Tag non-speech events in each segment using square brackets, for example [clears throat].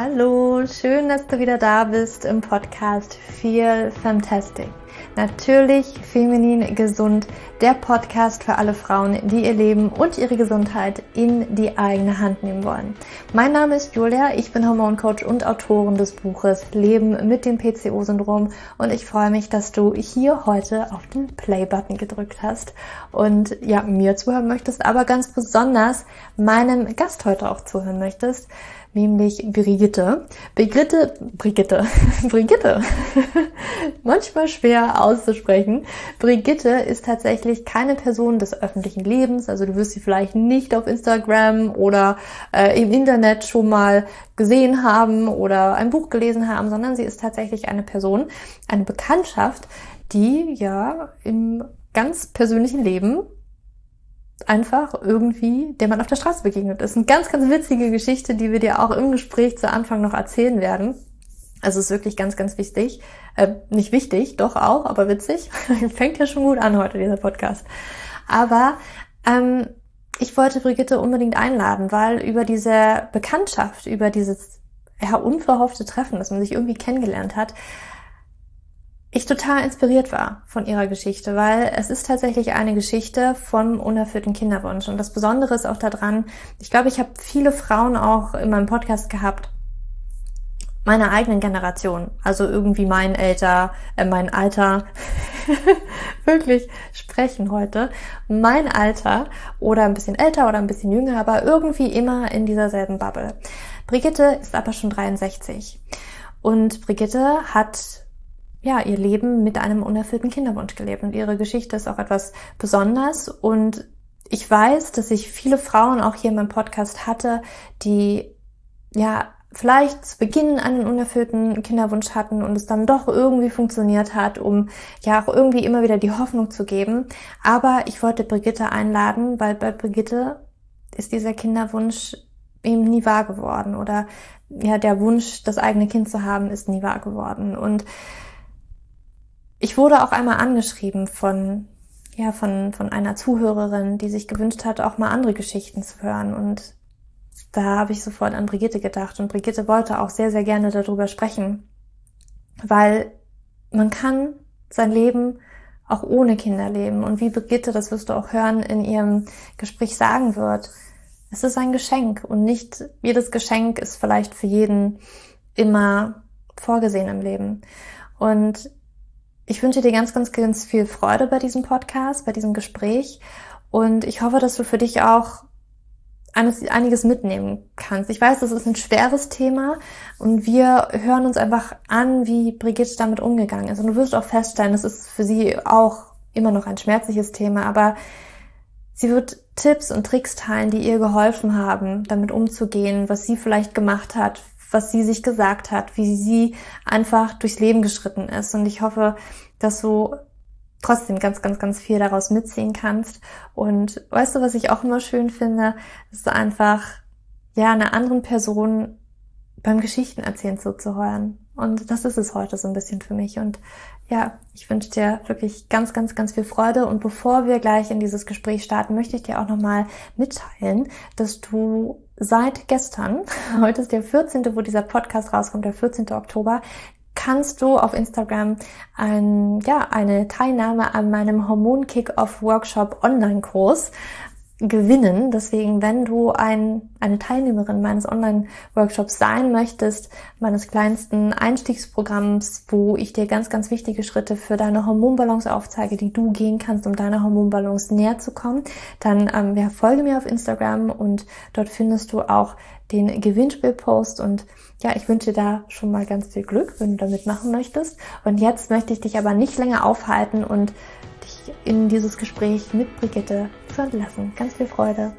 Hallo, schön, dass du wieder da bist im Podcast Feel Fantastic. Natürlich feminin gesund, der Podcast für alle Frauen, die ihr Leben und ihre Gesundheit in die eigene Hand nehmen wollen. Mein Name ist Julia, ich bin Hormoncoach und Autorin des Buches Leben mit dem PCO-Syndrom und ich freue mich, dass du hier heute auf den Play-Button gedrückt hast und ja, mir zuhören möchtest, aber ganz besonders meinem Gast heute auch zuhören möchtest nämlich Brigitte. Brigitte, Brigitte, [laughs] Brigitte, [laughs] manchmal schwer auszusprechen. Brigitte ist tatsächlich keine Person des öffentlichen Lebens, also du wirst sie vielleicht nicht auf Instagram oder äh, im Internet schon mal gesehen haben oder ein Buch gelesen haben, sondern sie ist tatsächlich eine Person, eine Bekanntschaft, die ja im ganz persönlichen Leben einfach irgendwie, der man auf der Straße begegnet ist. Eine ganz, ganz witzige Geschichte, die wir dir auch im Gespräch zu Anfang noch erzählen werden. Also ist wirklich ganz, ganz wichtig. Äh, nicht wichtig, doch auch, aber witzig. [laughs] Fängt ja schon gut an heute, dieser Podcast. Aber ähm, ich wollte Brigitte unbedingt einladen, weil über diese Bekanntschaft, über dieses ja, unverhoffte Treffen, dass man sich irgendwie kennengelernt hat, ich total inspiriert war von ihrer Geschichte, weil es ist tatsächlich eine Geschichte vom unerfüllten Kinderwunsch. Und das Besondere ist auch daran, ich glaube, ich habe viele Frauen auch in meinem Podcast gehabt, meiner eigenen Generation, also irgendwie mein Alter, äh, mein Alter, [laughs] wirklich sprechen heute, mein Alter oder ein bisschen älter oder ein bisschen jünger, aber irgendwie immer in dieser selben Bubble. Brigitte ist aber schon 63 und Brigitte hat ja, ihr Leben mit einem unerfüllten Kinderwunsch gelebt. Und ihre Geschichte ist auch etwas besonders. Und ich weiß, dass ich viele Frauen auch hier in meinem Podcast hatte, die ja vielleicht zu Beginn einen unerfüllten Kinderwunsch hatten und es dann doch irgendwie funktioniert hat, um ja auch irgendwie immer wieder die Hoffnung zu geben. Aber ich wollte Brigitte einladen, weil bei Brigitte ist dieser Kinderwunsch eben nie wahr geworden oder ja, der Wunsch, das eigene Kind zu haben, ist nie wahr geworden. Und ich wurde auch einmal angeschrieben von, ja, von, von einer Zuhörerin, die sich gewünscht hat, auch mal andere Geschichten zu hören. Und da habe ich sofort an Brigitte gedacht. Und Brigitte wollte auch sehr, sehr gerne darüber sprechen. Weil man kann sein Leben auch ohne Kinder leben. Und wie Brigitte, das wirst du auch hören, in ihrem Gespräch sagen wird, es ist ein Geschenk und nicht jedes Geschenk ist vielleicht für jeden immer vorgesehen im Leben. Und ich wünsche dir ganz, ganz, ganz viel Freude bei diesem Podcast, bei diesem Gespräch. Und ich hoffe, dass du für dich auch einiges mitnehmen kannst. Ich weiß, das ist ein schweres Thema und wir hören uns einfach an, wie Brigitte damit umgegangen ist. Und du wirst auch feststellen, das ist für sie auch immer noch ein schmerzliches Thema, aber sie wird Tipps und Tricks teilen, die ihr geholfen haben, damit umzugehen, was sie vielleicht gemacht hat, was sie sich gesagt hat, wie sie einfach durchs Leben geschritten ist. Und ich hoffe, dass du trotzdem ganz, ganz, ganz viel daraus mitziehen kannst. Und weißt du, was ich auch immer schön finde, ist einfach, ja, einer anderen Person beim Geschichten erzählen zuzuhören. Und das ist es heute so ein bisschen für mich. Und ja, ich wünsche dir wirklich ganz, ganz, ganz viel Freude. Und bevor wir gleich in dieses Gespräch starten, möchte ich dir auch nochmal mitteilen, dass du seit gestern, [laughs] heute ist der 14., wo dieser Podcast rauskommt, der 14. Oktober, kannst du auf Instagram ein, ja, eine Teilnahme an meinem Hormon Kick-Off Workshop Online-Kurs gewinnen. Deswegen, wenn du ein, eine Teilnehmerin meines Online-Workshops sein möchtest, meines kleinsten Einstiegsprogramms, wo ich dir ganz, ganz wichtige Schritte für deine Hormonbalance aufzeige, die du gehen kannst, um deiner Hormonbalance näher zu kommen, dann ähm, ja, folge mir auf Instagram und dort findest du auch den Gewinnspielpost und ja, ich wünsche dir da schon mal ganz viel Glück, wenn du da mitmachen möchtest. Und jetzt möchte ich dich aber nicht länger aufhalten und dich in dieses Gespräch mit Brigitte zu entlassen. Ganz viel Freude.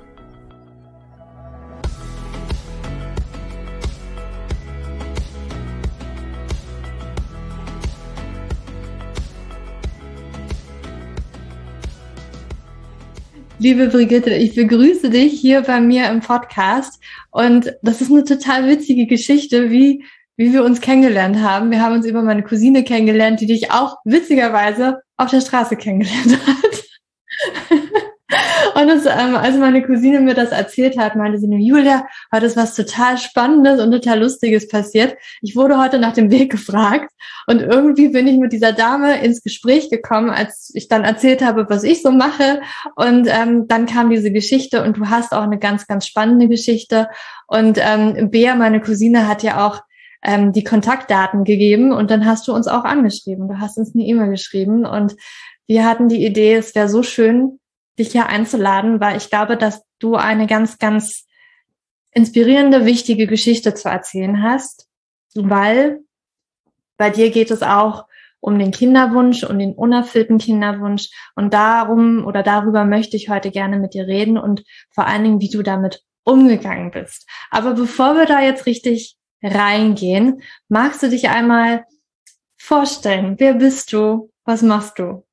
Liebe Brigitte, ich begrüße dich hier bei mir im Podcast. Und das ist eine total witzige Geschichte, wie, wie wir uns kennengelernt haben. Wir haben uns über meine Cousine kennengelernt, die dich auch witzigerweise auf der Straße kennengelernt [laughs] hat. Und es, ähm, als meine Cousine mir das erzählt hat, meinte sie nur, Julia, heute ist was total Spannendes und total Lustiges passiert. Ich wurde heute nach dem Weg gefragt und irgendwie bin ich mit dieser Dame ins Gespräch gekommen, als ich dann erzählt habe, was ich so mache. Und ähm, dann kam diese Geschichte und du hast auch eine ganz, ganz spannende Geschichte. Und ähm, Bea, meine Cousine, hat ja auch ähm, die Kontaktdaten gegeben und dann hast du uns auch angeschrieben. Du hast uns eine E-Mail geschrieben und wir hatten die Idee, es wäre so schön, dich hier einzuladen, weil ich glaube, dass du eine ganz, ganz inspirierende, wichtige Geschichte zu erzählen hast, weil bei dir geht es auch um den Kinderwunsch und den unerfüllten Kinderwunsch und darum oder darüber möchte ich heute gerne mit dir reden und vor allen Dingen, wie du damit umgegangen bist. Aber bevor wir da jetzt richtig reingehen, magst du dich einmal vorstellen? Wer bist du? Was machst du?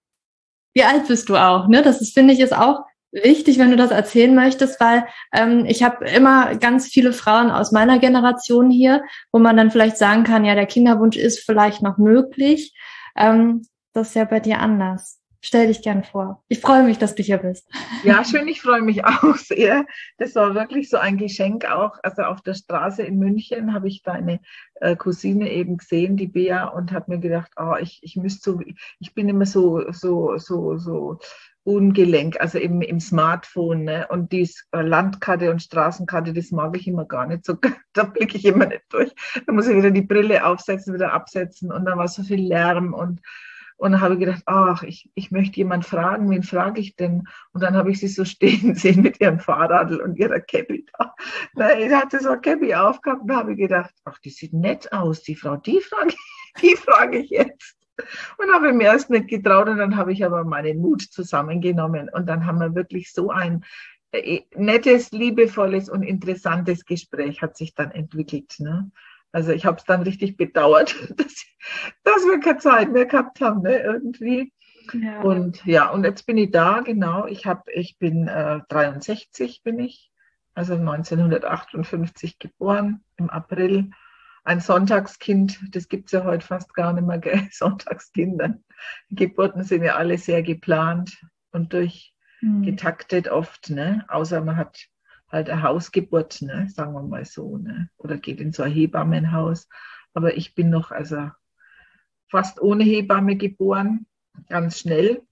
Wie alt bist du auch? Ne? Das ist, finde ich, ist auch wichtig, wenn du das erzählen möchtest, weil ähm, ich habe immer ganz viele Frauen aus meiner Generation hier, wo man dann vielleicht sagen kann, ja, der Kinderwunsch ist vielleicht noch möglich. Ähm, das ist ja bei dir anders. Stell dich gern vor. Ich freue mich, dass du hier bist. Ja, schön, ich freue mich [laughs] auch sehr. Das war wirklich so ein Geschenk auch. Also auf der Straße in München habe ich deine äh, Cousine eben gesehen, die Bea, und habe mir gedacht, oh, ich, ich müsste so, ich bin immer so, so, so, so ungelenk, also eben im Smartphone. Ne? Und die äh, Landkarte und Straßenkarte, das mag ich immer gar nicht so. [laughs] Da blicke ich immer nicht durch. Da muss ich wieder die Brille aufsetzen, wieder absetzen und dann war so viel Lärm und und habe gedacht, ach, ich, ich möchte jemand fragen, wen frage ich denn? Und dann habe ich sie so stehen [laughs] sehen mit ihrem Fahrrad und ihrer Cappy da. Nein, hat sie so ein Cappy aufgehabt und habe gedacht, ach, die sieht nett aus, die Frau, die frage [laughs] die frage ich jetzt. Und habe mir erst nicht getraut und dann habe ich aber meinen Mut zusammengenommen und dann haben wir wirklich so ein äh, nettes, liebevolles und interessantes Gespräch hat sich dann entwickelt. Ne? Also ich habe es dann richtig bedauert, [laughs] dass, dass, wir keine Zeit mehr gehabt haben, ne, irgendwie. Ja. Und ja, und jetzt bin ich da, genau. Ich habe, ich bin äh, 63 bin ich, also 1958 geboren, im April. Ein Sonntagskind, das gibt es ja heute fast gar nicht mehr, gell? [laughs] Sonntagskinder. Die Geburten sind ja alle sehr geplant und durchgetaktet mhm. oft, ne? Außer man hat halt eine Hausgeburt, ne, sagen wir mal so, ne, oder geht in so ein Hebammenhaus. Aber ich bin noch also fast ohne Hebamme geboren, ganz schnell.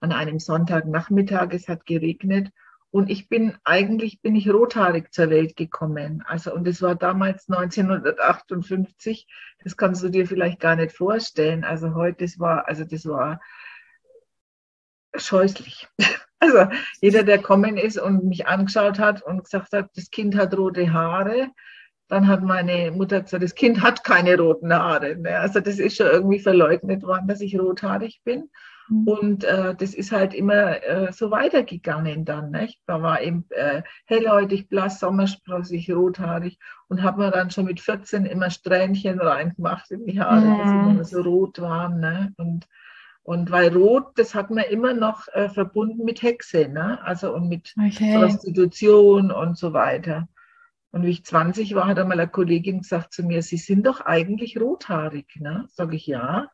An einem Sonntagnachmittag, es hat geregnet und ich bin eigentlich bin ich rothaarig zur Welt gekommen. Also und es war damals 1958. Das kannst du dir vielleicht gar nicht vorstellen. Also heute, das war also das war scheußlich. [laughs] Also jeder, der kommen ist und mich angeschaut hat und gesagt hat, das Kind hat rote Haare, dann hat meine Mutter gesagt, das Kind hat keine roten Haare. Ne? Also das ist schon irgendwie verleugnet worden, dass ich rothaarig bin. Mhm. Und äh, das ist halt immer äh, so weitergegangen dann. Nicht? Da war eben äh, hellhäutig, blass, sommersprossig, rothaarig und habe mir dann schon mit 14 immer Strähnchen reingemacht in die Haare, mhm. dass sie immer so rot waren. Ne? Und und weil Rot, das hat man immer noch äh, verbunden mit Hexe, ne? also und mit okay. Prostitution und so weiter. Und wie ich 20 war, hat einmal eine Kollegin gesagt zu mir, Sie sind doch eigentlich rothaarig. Ne? Sag ich ja.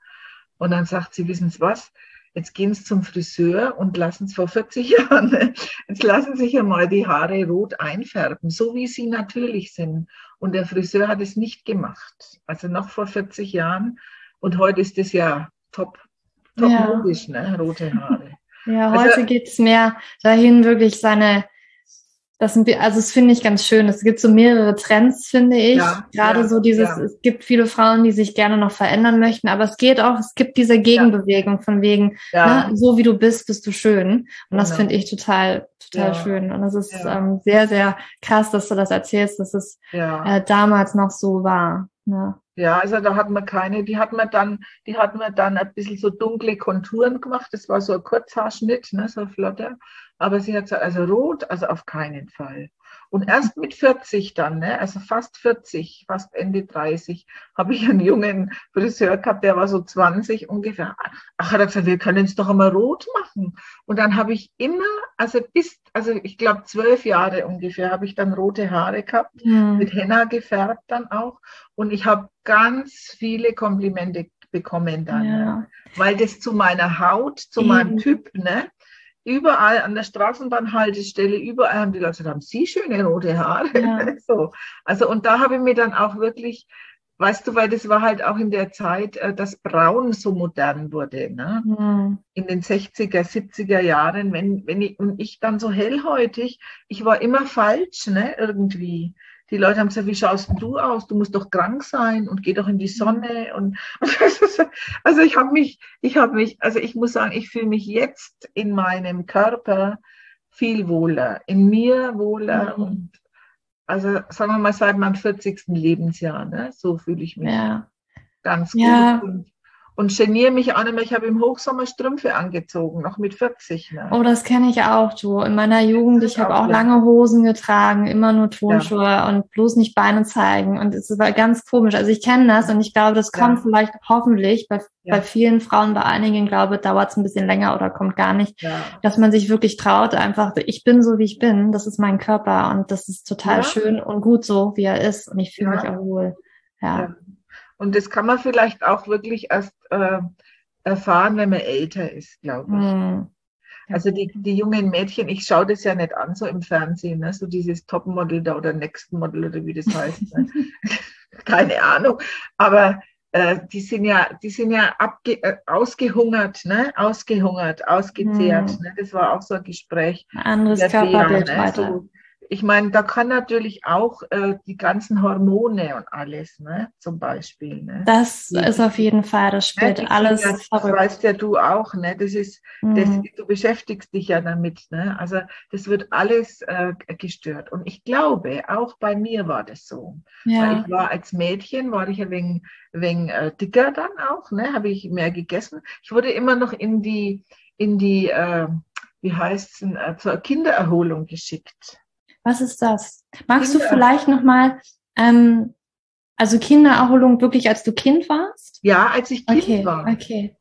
Und dann sagt sie, wissen Sie was? Jetzt gehen Sie zum Friseur und lassen es vor 40 [laughs] Jahren, ne? jetzt lassen Sie sich einmal die Haare rot einfärben, so wie sie natürlich sind. Und der Friseur hat es nicht gemacht. Also noch vor 40 Jahren. Und heute ist es ja top Top ja. logisch, ne? Rote Haare. Ja, heute also, geht es mehr dahin, wirklich seine, das sind, also das finde ich ganz schön. Es gibt so mehrere Trends, finde ich. Ja, Gerade ja, so dieses, ja. es gibt viele Frauen, die sich gerne noch verändern möchten, aber es geht auch, es gibt diese Gegenbewegung von wegen, ne, so wie du bist, bist du schön. Und das genau. finde ich total, total schön. Und das ist ähm, sehr, sehr krass, dass du das erzählst, dass es äh, damals noch so war. Ne? Ja, also da hatten wir keine, die hatten wir dann, die hatten wir dann ein bisschen so dunkle Konturen gemacht. Das war so ein Kurzhaarschnitt, ne, so flotter. Aber sie hat gesagt, also rot, also auf keinen Fall. Und erst mit 40 dann, ne, also fast 40, fast Ende 30, habe ich einen jungen Friseur gehabt, der war so 20 ungefähr. Ach, hat er gesagt, wir können es doch einmal rot machen. Und dann habe ich immer, also bis, also ich glaube zwölf Jahre ungefähr, habe ich dann rote Haare gehabt, mhm. mit Henna gefärbt dann auch. Und ich habe ganz viele Komplimente bekommen dann, ja. ne? weil das zu meiner Haut, zu Eben. meinem Typ, ne, überall an der Straßenbahnhaltestelle, überall haben die Leute gesagt, haben Sie schöne rote Haare? Ja. [laughs] So. Also, und da habe ich mir dann auch wirklich, weißt du, weil das war halt auch in der Zeit, äh, dass Braun so modern wurde, ne? Mhm. In den 60er, 70er Jahren, wenn, wenn ich, und ich dann so hellhäutig, ich war immer falsch, ne, irgendwie die Leute haben gesagt, wie schaust du aus? Du musst doch krank sein und geh doch in die mhm. Sonne. Und [laughs] also ich habe mich, ich habe mich, also ich muss sagen, ich fühle mich jetzt in meinem Körper viel wohler, in mir wohler mhm. und also sagen wir mal seit meinem 40. Lebensjahr, ne? so fühle ich mich ja. ganz gut. Ja. Und und geniere mich auch nicht mehr. Ich habe im Hochsommer Strümpfe angezogen, noch mit 40. Ne? Oh, das kenne ich auch, du. In meiner Jugend, ich habe auch lange Hosen getragen, immer nur Turnschuhe ja. und bloß nicht Beine zeigen. Und es war ganz komisch. Also ich kenne das und ich glaube, das kommt ja. vielleicht hoffentlich bei, ja. bei vielen Frauen, bei einigen, glaube dauert es ein bisschen länger oder kommt gar nicht, dass man sich wirklich traut, einfach, ich bin so, wie ich bin, das ist mein Körper und das ist total schön und gut so, wie er ist und ich fühle mich auch wohl. ja. Und das kann man vielleicht auch wirklich erst äh, erfahren, wenn man älter ist, glaube ich. Mhm. Also die, die jungen Mädchen, ich schaue das ja nicht an, so im Fernsehen, ne? so dieses Topmodel da oder Next Model oder wie das heißt. Ne? [laughs] Keine Ahnung. Aber äh, die sind ja, die sind ja abge äh, ausgehungert, ne? Ausgehungert, ausgezehrt. Mhm. Ne? Das war auch so ein Gespräch. Ein anderes Körperbild ne? so, ich meine, da kann natürlich auch äh, die ganzen Hormone und alles, ne, zum Beispiel. Ne? Das die, ist auf jeden Fall, das spielt ne, alles ja, Das weißt ja du auch, ne? Das ist, mhm. das, du beschäftigst dich ja damit, ne? Also das wird alles äh, gestört. Und ich glaube, auch bei mir war das so. Ja. Weil ich war als Mädchen, war ich ein wenig, wenig äh, dicker dann auch, ne? Habe ich mehr gegessen. Ich wurde immer noch in die, in die, äh, wie heißt es, äh, zur Kindererholung geschickt. Was ist das? Magst Kinder. du vielleicht nochmal, ähm, also Kindererholung wirklich, als du Kind warst? Ja, als ich Kind okay, war. Okay.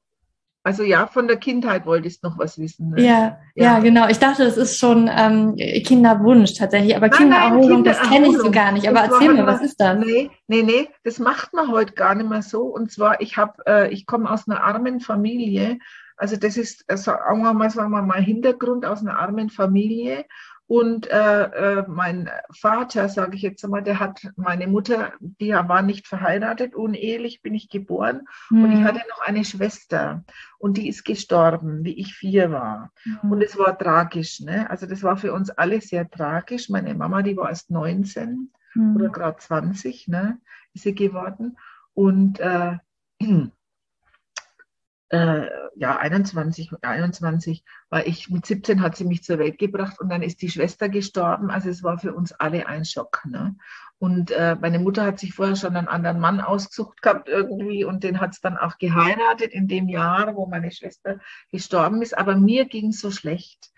Also ja, von der Kindheit wolltest du noch was wissen. Ne? Ja, ja, ja, genau. Ich dachte, das ist schon ähm, Kinderwunsch tatsächlich, aber nein, Kindererholung, nein, das kenne ich so gar nicht. Aber erzähl mir, was ist das? Nee, nee, nee, das macht man heute gar nicht mehr so. Und zwar, ich habe, äh, ich komme aus einer armen Familie. Also das ist, äh, sagen wir mal, sagen wir mal, Hintergrund aus einer armen Familie. Und äh, äh, mein Vater, sage ich jetzt einmal, der hat meine Mutter, die war nicht verheiratet, unehelich bin ich geboren. Mhm. Und ich hm. hatte noch eine Schwester und die ist gestorben, wie ich vier war. Mhm. Und es war tragisch. Ne? Also das war für uns alle sehr tragisch. Meine Mama, die war erst 19 mhm. oder gerade 20, ne, ist sie geworden. Und äh, äh, ja, 21, 21 war ich, mit 17 hat sie mich zur Welt gebracht und dann ist die Schwester gestorben. Also es war für uns alle ein Schock. Ne? Und äh, meine Mutter hat sich vorher schon einen anderen Mann ausgesucht gehabt irgendwie und den hat es dann auch geheiratet in dem Jahr, wo meine Schwester gestorben ist. Aber mir ging so schlecht.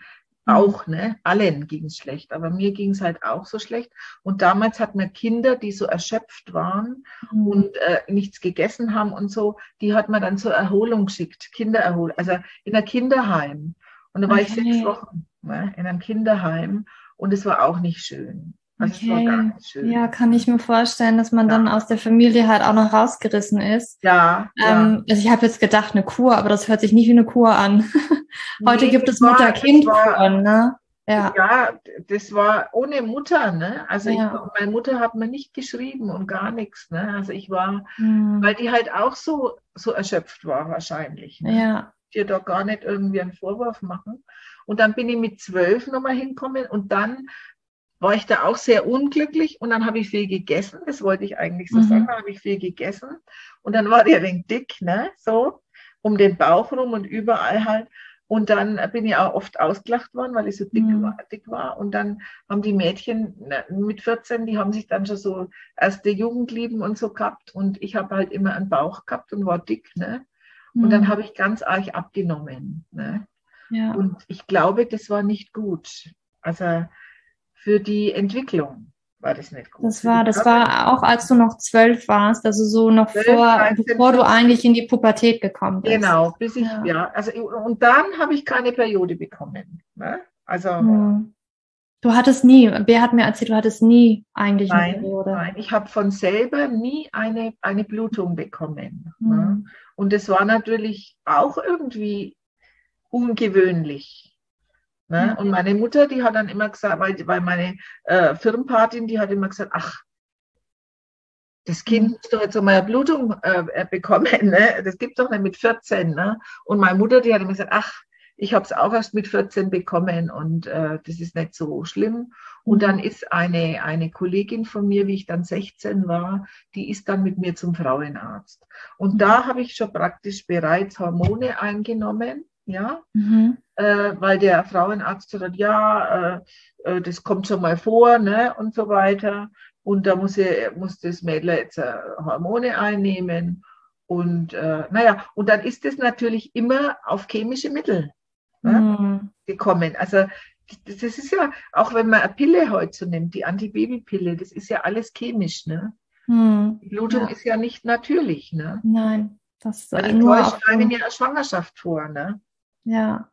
Mhm. Auch, ne? Allen ging es schlecht, aber mir ging es halt auch so schlecht. Und damals hatten wir Kinder, die so erschöpft waren mhm. und äh, nichts gegessen haben und so, die hat man dann zur Erholung geschickt, Kindererholung, also in ein Kinderheim. Und da war okay. ich sechs Wochen ne, in einem Kinderheim und es war auch nicht schön. Also okay. Ja, kann ich mir vorstellen, dass man ja. dann aus der Familie halt auch noch rausgerissen ist. Ja. Ähm, ja. Also ich habe jetzt gedacht, eine Kur, aber das hört sich nicht wie eine Kur an. [laughs] Heute nee, gibt es Mutter-Kind-Kuren, ne? Ja. ja, das war ohne Mutter, ne? Also ja. ich, meine Mutter hat mir nicht geschrieben und gar nichts, ne? Also ich war, hm. weil die halt auch so, so erschöpft war wahrscheinlich. Ne? Ja. Dir da gar nicht irgendwie einen Vorwurf machen. Und dann bin ich mit zwölf nochmal hinkommen und dann war ich da auch sehr unglücklich und dann habe ich viel gegessen. Das wollte ich eigentlich so mhm. sagen. Dann habe ich viel gegessen und dann war der wenig dick, ne? So um den Bauch rum und überall halt. Und dann bin ich auch oft ausgelacht worden, weil ich so dick, mhm. war, dick war. Und dann haben die Mädchen mit 14, die haben sich dann schon so erste Jugendlieben und so gehabt. Und ich habe halt immer einen Bauch gehabt und war dick. Ne? Und mhm. dann habe ich ganz arg abgenommen. Ne? Ja. Und ich glaube, das war nicht gut. Also für die Entwicklung war das nicht gut. Das war, das war auch als du noch zwölf warst, also so noch 12, vor, 13, bevor du eigentlich in die Pubertät gekommen bist. Genau, bis ich, ja, ja also und dann habe ich keine Periode bekommen. Ne? Also hm. Du hattest nie, wer hat mir erzählt, du hattest nie eigentlich nein, eine Periode. Nein, ich habe von selber nie eine, eine Blutung bekommen. Ne? Hm. Ne? Und es war natürlich auch irgendwie ungewöhnlich. Ne? Und meine Mutter, die hat dann immer gesagt, weil, weil meine äh, Firmenpatin, die hat immer gesagt, ach, das Kind mhm. muss doch jetzt einmal eine Blutung äh, bekommen, ne? das gibt doch nicht mit 14. Ne? Und meine Mutter, die hat immer gesagt, ach, ich habe es auch erst mit 14 bekommen und äh, das ist nicht so schlimm. Und dann mhm. ist eine, eine Kollegin von mir, wie ich dann 16 war, die ist dann mit mir zum Frauenarzt. Und da mhm. habe ich schon praktisch bereits Hormone eingenommen, ja, mhm. äh, weil der Frauenarzt sagt, ja, äh, äh, das kommt schon mal vor, ne, und so weiter. Und da muss, er, muss das Mädel jetzt äh, Hormone einnehmen. Und äh, naja, und dann ist es natürlich immer auf chemische Mittel ne, mhm. gekommen. Also das ist ja, auch wenn man eine Pille heute so nimmt, die Antibabypille, das ist ja alles chemisch, ne? Mhm. Die Blutung ja. ist ja nicht natürlich, ne? Nein, das ist Weil nur täuscht einem ja Schwangerschaft vor, ne? Ja.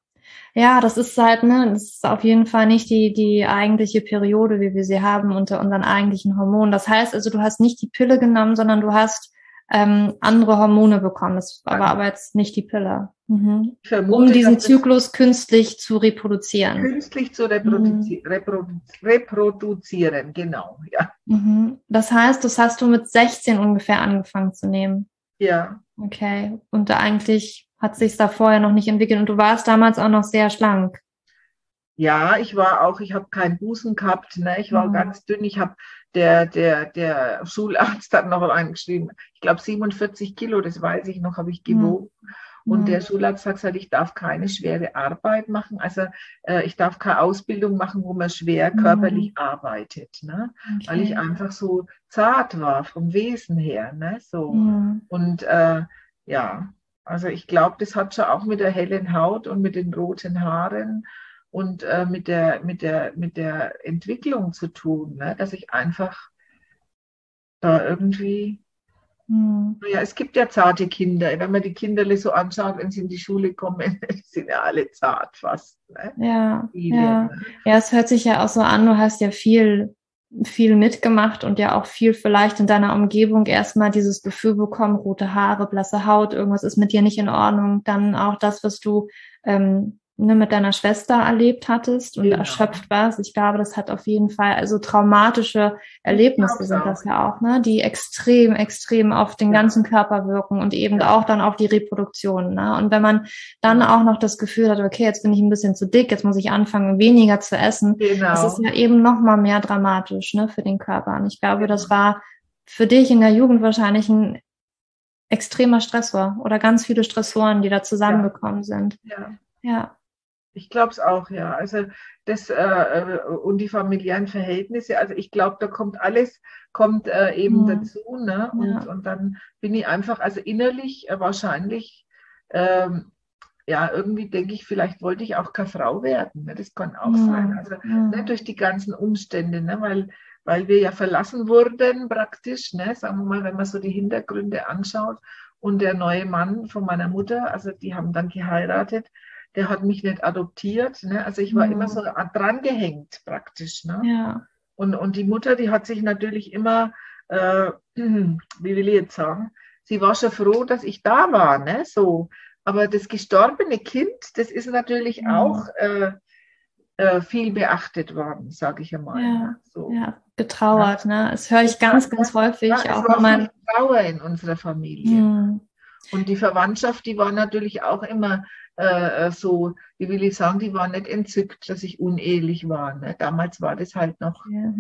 Ja, das ist halt, ne, das ist auf jeden Fall nicht die, die eigentliche Periode, wie wir sie haben unter unseren eigentlichen Hormonen. Das heißt also, du hast nicht die Pille genommen, sondern du hast ähm, andere Hormone bekommen. Das war aber jetzt nicht die Pille. Mhm. Vermute, um diesen Zyklus künstlich zu reproduzieren. Künstlich zu reproduzi mhm. reprodu reproduzieren, genau, ja. Mhm. Das heißt, das hast du mit 16 ungefähr angefangen zu nehmen. Ja. Okay. Und da eigentlich hat sich da vorher noch nicht entwickelt und du warst damals auch noch sehr schlank. Ja, ich war auch, ich habe keinen Busen gehabt, ne? ich war mhm. ganz dünn. Ich habe der, der, der Schularzt hat noch reingeschrieben, ich glaube 47 Kilo, das weiß ich noch, habe ich gewogen. Mhm. Und der Schularzt hat gesagt, ich darf keine schwere Arbeit machen. Also äh, ich darf keine Ausbildung machen, wo man schwer mhm. körperlich arbeitet. Ne? Okay. Weil ich einfach so zart war vom Wesen her. Ne? So. Mhm. Und äh, ja, also ich glaube, das hat schon auch mit der hellen Haut und mit den roten Haaren und äh, mit, der, mit, der, mit der Entwicklung zu tun, ne? dass ich einfach da irgendwie, hm. ja, es gibt ja zarte Kinder, wenn man die Kinder so anschaut, wenn sie in die Schule kommen, [laughs] sind ja alle zart fast. Ne? Ja, Viele, ja. Ne? ja, es hört sich ja auch so an, du hast ja viel viel mitgemacht und ja auch viel vielleicht in deiner Umgebung erstmal dieses Gefühl bekommen, rote Haare, blasse Haut, irgendwas ist mit dir nicht in Ordnung. Dann auch das, was du ähm, ne, mit deiner Schwester erlebt hattest und genau. erschöpft warst. Ich glaube, das hat auf jeden Fall, also traumatische Erlebnisse sind das ja auch, ne, die extrem, extrem auf den ja. ganzen Körper wirken und eben ja. auch dann auf die Reproduktion. Ne? Und wenn man dann auch noch das Gefühl hat, okay, jetzt bin ich ein bisschen zu dick, jetzt muss ich anfangen, weniger zu essen, genau. das ist ja eben noch mal mehr dramatisch ne, für den Körper. Und ich glaube, das war für dich in der Jugend wahrscheinlich ein extremer Stressor oder ganz viele Stressoren, die da zusammengekommen ja. sind. Ja. Ja. Ich glaube es auch, ja. Also das äh, äh, und die familiären Verhältnisse, also ich glaube, da kommt alles, kommt äh, eben mhm. dazu, ne? Und, ja. und dann bin ich einfach, also innerlich äh, wahrscheinlich, ähm, ja, irgendwie denke ich, vielleicht wollte ich auch keine Frau werden. Ne? Das kann auch mhm. sein. Also mhm. ne, durch die ganzen Umstände, ne? weil, weil wir ja verlassen wurden praktisch, ne? sagen wir mal, wenn man so die Hintergründe anschaut. Und der neue Mann von meiner Mutter, also die haben dann geheiratet, der hat mich nicht adoptiert. Ne? Also ich war mhm. immer so dran gehängt praktisch. Ne? Ja. Und, und die Mutter, die hat sich natürlich immer, äh, [clears throat] wie will ich jetzt sagen, sie war schon froh, dass ich da war. Ne? So. Aber das gestorbene Kind, das ist natürlich mhm. auch äh, äh, viel beachtet worden, sage ich einmal. Ja, ne? so. ja getrauert. Ja. Ne? Das höre ich ganz, ganz häufig. Ja, auch es war mein... Trauer in unserer Familie. Mhm. Und die Verwandtschaft, die war natürlich auch immer äh, äh, so, wie will ich sagen, die waren nicht entzückt, dass ich unehelich war. Ne? Damals war das halt noch, ja.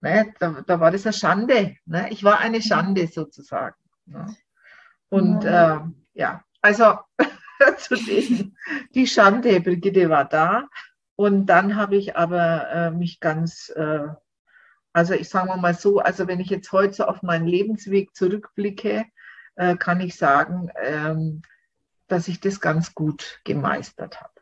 ne? da, da, war das eine Schande. Ne? Ich war eine Schande sozusagen. Ne? Und ja, äh, ja also [laughs] zu dem, die Schande, Brigitte war da. Und dann habe ich aber äh, mich ganz, äh, also ich sage mal so, also wenn ich jetzt heute so auf meinen Lebensweg zurückblicke, äh, kann ich sagen, ähm, dass ich das ganz gut gemeistert habe.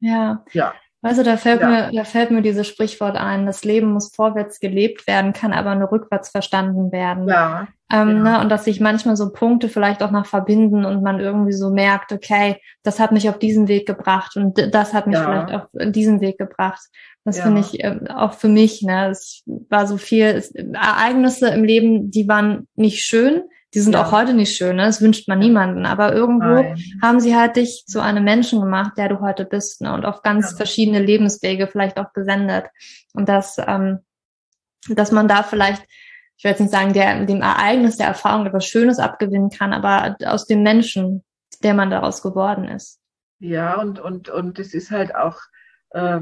Ja. Ja. Also da fällt ja. mir, da fällt mir dieses Sprichwort ein, das Leben muss vorwärts gelebt werden, kann aber nur rückwärts verstanden werden. Ja. Ähm, ja. Ne, und dass sich manchmal so Punkte vielleicht auch noch verbinden und man irgendwie so merkt, okay, das hat mich auf diesen Weg gebracht und das hat mich ja. vielleicht auf diesen Weg gebracht. Das finde ich äh, auch für mich, ne, es war so viel es, Ereignisse im Leben, die waren nicht schön, Die sind ja. auch heute nicht schön, ne? das wünscht man niemanden. Aber irgendwo Nein. haben sie halt dich zu einem Menschen gemacht, der du heute bist, ne? Und auf ganz ja. verschiedene Lebenswege vielleicht auch gesendet. Und dass, ähm, dass man da vielleicht, ich will jetzt nicht sagen, der, dem Ereignis der Erfahrung etwas Schönes abgewinnen kann, aber aus dem Menschen, der man daraus geworden ist. Ja, und, und, und es ist halt auch, äh,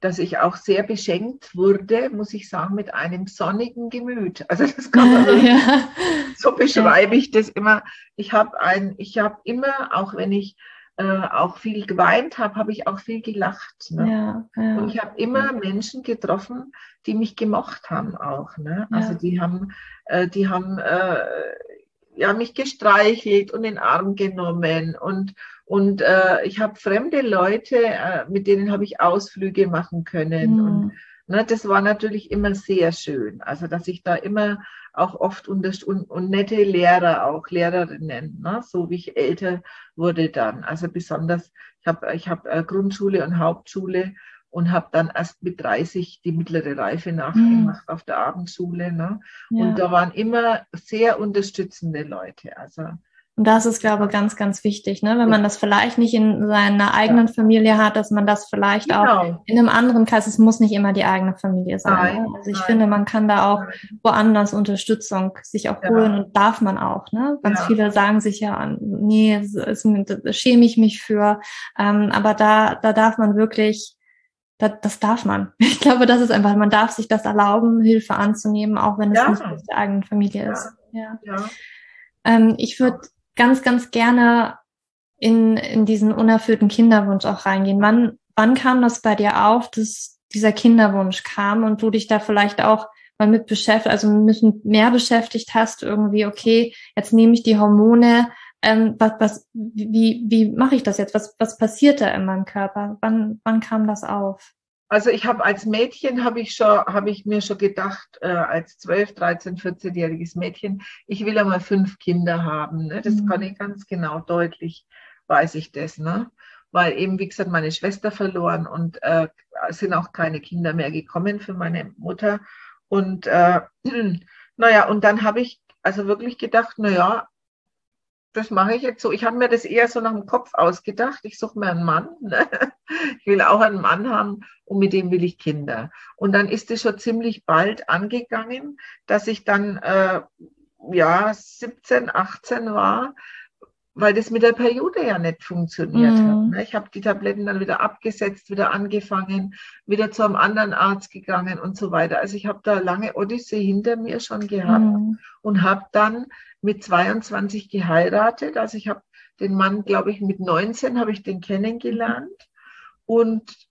dass ich auch sehr beschenkt wurde, muss ich sagen, mit einem sonnigen Gemüt. Also das kann man [laughs] ja. so beschreibe ich das immer. Ich habe ein, ich habe immer, auch wenn ich äh, auch viel geweint habe, habe ich auch viel gelacht. Ne? Ja, ja. Und ich habe immer Menschen getroffen, die mich gemocht haben auch. Ne? Also die haben, äh, die haben äh, ja mich gestreichelt und in den Arm genommen und und äh, ich habe fremde Leute, äh, mit denen habe ich Ausflüge machen können. Mhm. Und ne, das war natürlich immer sehr schön. Also, dass ich da immer auch oft und, und nette Lehrer, auch Lehrerinnen, ne, so wie ich älter wurde dann. Also besonders, ich habe ich hab, äh, Grundschule und Hauptschule und habe dann erst mit 30 die mittlere Reife nachgemacht mhm. auf der Abendschule. Ne? Ja. Und da waren immer sehr unterstützende Leute. Also und das ist, glaube ich, ganz, ganz wichtig, ne? wenn man das vielleicht nicht in seiner eigenen ja. Familie hat, dass man das vielleicht genau. auch in einem anderen Kreis, es muss nicht immer die eigene Familie sein. Nein, ne? Also ich nein. finde, man kann da auch woanders Unterstützung sich auch holen ja. und darf man auch. Ne? Ganz ja. viele sagen sich ja, nee, es, es, es schäme ich mich für. Ähm, aber da, da darf man wirklich das, das darf man. [laughs] Ich glaube, das ist einfach, man darf sich das erlauben, Hilfe anzunehmen, auch wenn es ja. nicht aus der eigenen Familie ist. Ja. ja. Ähm, ich würde ganz, ganz gerne in, in diesen unerfüllten Kinderwunsch auch reingehen. Wann, wann kam das bei dir auf, dass dieser Kinderwunsch kam und du dich da vielleicht auch mal mit beschäftigt, also mit mehr beschäftigt hast, irgendwie, okay, jetzt nehme ich die Hormone, ähm, was, was, wie, wie mache ich das jetzt? Was, was passiert da in meinem Körper? Wann, wann kam das auf? Also ich habe als Mädchen habe ich schon habe ich mir schon gedacht äh, als 12, 13, 14-jähriges Mädchen, ich will einmal fünf Kinder haben. Ne? Das mhm. kann ich ganz genau deutlich weiß ich das, ne? Weil eben wie gesagt meine Schwester verloren und äh, sind auch keine Kinder mehr gekommen für meine Mutter und äh, [clears throat] naja und dann habe ich also wirklich gedacht, naja, das mache ich jetzt so. Ich habe mir das eher so nach dem Kopf ausgedacht. Ich suche mir einen Mann. Ne? Ich will auch einen Mann haben und mit dem will ich Kinder. Und dann ist es schon ziemlich bald angegangen, dass ich dann äh, ja 17, 18 war, weil das mit der Periode ja nicht funktioniert mhm. hat. Ne? Ich habe die Tabletten dann wieder abgesetzt, wieder angefangen, wieder zu einem anderen Arzt gegangen und so weiter. Also ich habe da lange Odyssee hinter mir schon gehabt mhm. und habe dann mit 22 geheiratet. Also ich habe den Mann, glaube ich, mit 19 habe ich den kennengelernt. Und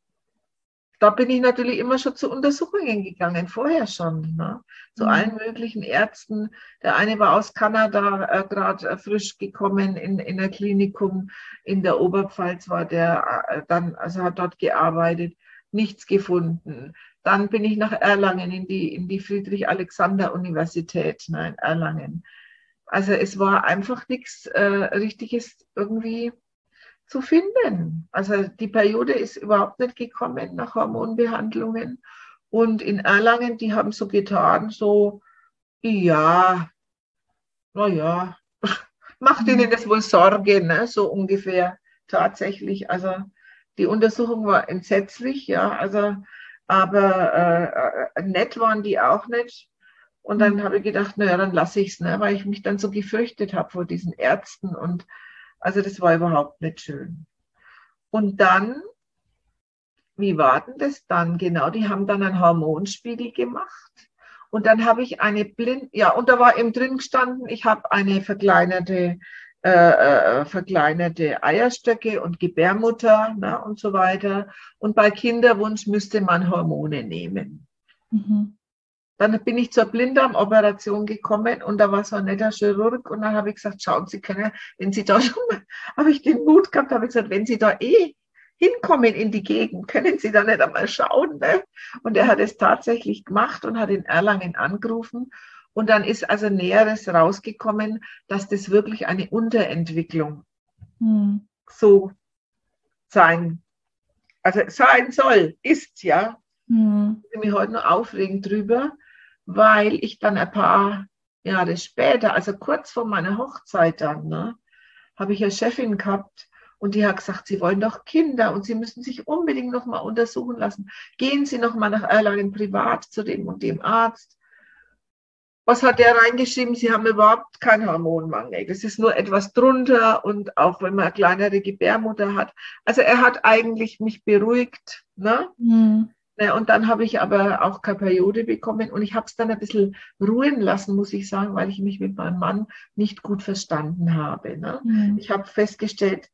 da bin ich natürlich immer schon zu Untersuchungen gegangen, vorher schon, ne? zu mhm. allen möglichen Ärzten. Der eine war aus Kanada äh, gerade äh, frisch gekommen in, in der Klinikum in der Oberpfalz, war der äh, dann, also hat dort gearbeitet, nichts gefunden. Dann bin ich nach Erlangen in die, in die Friedrich-Alexander-Universität, nein, Erlangen. Also es war einfach nichts äh, Richtiges irgendwie zu finden. Also die Periode ist überhaupt nicht gekommen nach Hormonbehandlungen. Und in Erlangen, die haben so getan, so, ja, naja, [laughs] macht ihnen mhm. das wohl Sorge, ne? so ungefähr tatsächlich. Also die Untersuchung war entsetzlich, ja, also, aber äh, äh nett waren die auch nicht. Und dann mhm. habe ich gedacht, naja, dann lasse ich es, ne? weil ich mich dann so gefürchtet habe vor diesen Ärzten. Und also das war überhaupt nicht schön. Und dann, wie war denn das dann genau? Die haben dann einen Hormonspiegel gemacht. Und dann habe ich eine blind, ja, und da war eben drin gestanden, ich habe eine verkleinerte, äh, äh, verkleinerte Eierstöcke und Gebärmutter ne, und so weiter. Und bei Kinderwunsch müsste man Hormone nehmen. Mhm. Dann bin ich zur Blinddarmoperation gekommen und da war so ein netter Chirurg und dann habe ich gesagt, schauen Sie können, wenn Sie da schon mal, [laughs] habe ich den Mut gehabt, habe ich gesagt, wenn Sie da eh hinkommen in die Gegend, können Sie da nicht einmal schauen. Ne? Und er hat es tatsächlich gemacht und hat in Erlangen angerufen. Und dann ist also Näheres rausgekommen, dass das wirklich eine Unterentwicklung hm. so sein, also sein soll, ist ja. Hm. Ich bin mich heute noch aufregend drüber, weil ich dann ein paar Jahre später, also kurz vor meiner Hochzeit dann, ne, habe ich eine Chefin gehabt und die hat gesagt, Sie wollen doch Kinder und Sie müssen sich unbedingt noch mal untersuchen lassen. Gehen Sie noch mal nach Erlangen privat zu dem und dem Arzt. Was hat der reingeschrieben? Sie haben überhaupt keinen Hormonmangel. Das ist nur etwas drunter und auch wenn man eine kleinere Gebärmutter hat. Also er hat eigentlich mich beruhigt. Ne? Mhm. Ja, und dann habe ich aber auch keine Periode bekommen und ich habe es dann ein bisschen ruhen lassen, muss ich sagen, weil ich mich mit meinem Mann nicht gut verstanden habe. Ne? Mhm. Ich habe festgestellt,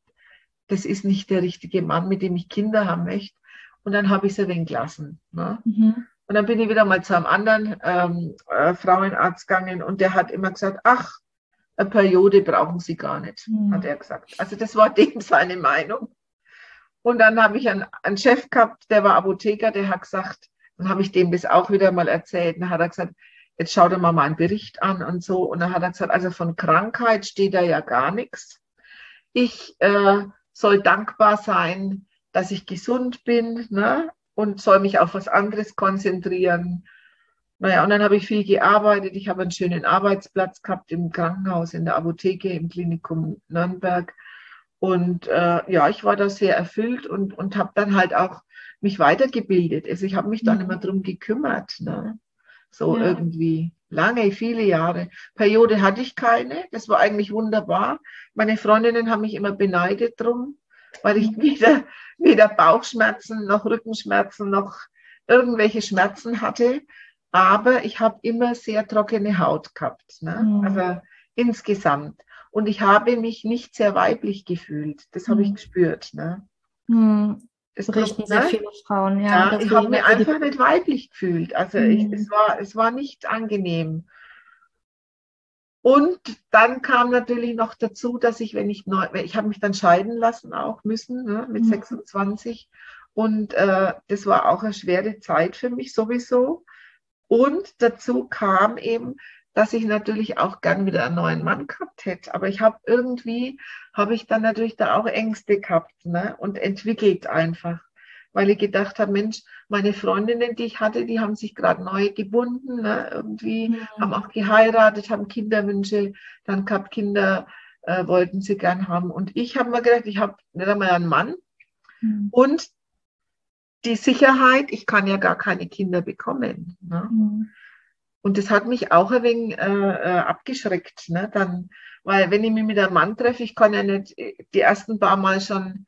das ist nicht der richtige Mann, mit dem ich Kinder haben möchte. Und dann habe ich es ein wenig gelassen. Ne? Mhm. Und dann bin ich wieder mal zu einem anderen ähm, äh, Frauenarzt gegangen und der hat immer gesagt, ach, eine Periode brauchen Sie gar nicht, mhm. hat er gesagt. Also das war [laughs] dem seine Meinung. Und dann habe ich einen, einen Chef gehabt, der war Apotheker, der hat gesagt, dann habe ich dem das auch wieder mal erzählt. Dann hat er gesagt, jetzt schau dir mal meinen Bericht an und so. Und dann hat er gesagt, also von Krankheit steht da ja gar nichts. Ich äh, soll dankbar sein, dass ich gesund bin ne? und soll mich auf was anderes konzentrieren. Naja, und dann habe ich viel gearbeitet. Ich habe einen schönen Arbeitsplatz gehabt im Krankenhaus, in der Apotheke, im Klinikum Nürnberg. Und äh, ja, ich war da sehr erfüllt und, und habe dann halt auch mich weitergebildet. Also ich habe mich dann mhm. immer drum gekümmert. Ne? So ja. irgendwie lange, viele Jahre. Periode hatte ich keine. Das war eigentlich wunderbar. Meine Freundinnen haben mich immer beneidet drum, weil ich mhm. weder, weder Bauchschmerzen noch Rückenschmerzen noch irgendwelche Schmerzen hatte. Aber ich habe immer sehr trockene Haut gehabt. Ne? Mhm. Also insgesamt. Und ich habe mich nicht sehr weiblich gefühlt. Das habe ich hm. gespürt. Ne? Hm. Das berichten sehr ne? viele Frauen, ja. ja ich habe mich einfach nicht weiblich gefühlt. Also hm. ich, es, war, es war nicht angenehm. Und dann kam natürlich noch dazu, dass ich, wenn ich neu, ich habe mich dann scheiden lassen auch müssen, ne, mit mhm. 26. Und äh, das war auch eine schwere Zeit für mich sowieso. Und dazu kam eben, dass ich natürlich auch gern wieder einen neuen Mann gehabt hätte. Aber ich habe irgendwie, habe ich dann natürlich da auch Ängste gehabt ne? und entwickelt einfach. Weil ich gedacht habe, Mensch, meine Freundinnen, die ich hatte, die haben sich gerade neu gebunden, ne? irgendwie, mhm. haben auch geheiratet, haben Kinderwünsche, dann gehabt Kinder, äh, wollten sie gern haben. Und ich habe mir gedacht, ich habe nicht einmal einen Mann. Mhm. Und die Sicherheit, ich kann ja gar keine Kinder bekommen. Ne? Mhm. Und das hat mich auch ein wenig äh, äh, abgeschreckt. Ne? Dann, weil wenn ich mich mit einem Mann treffe, ich kann ja nicht die ersten paar Mal schon,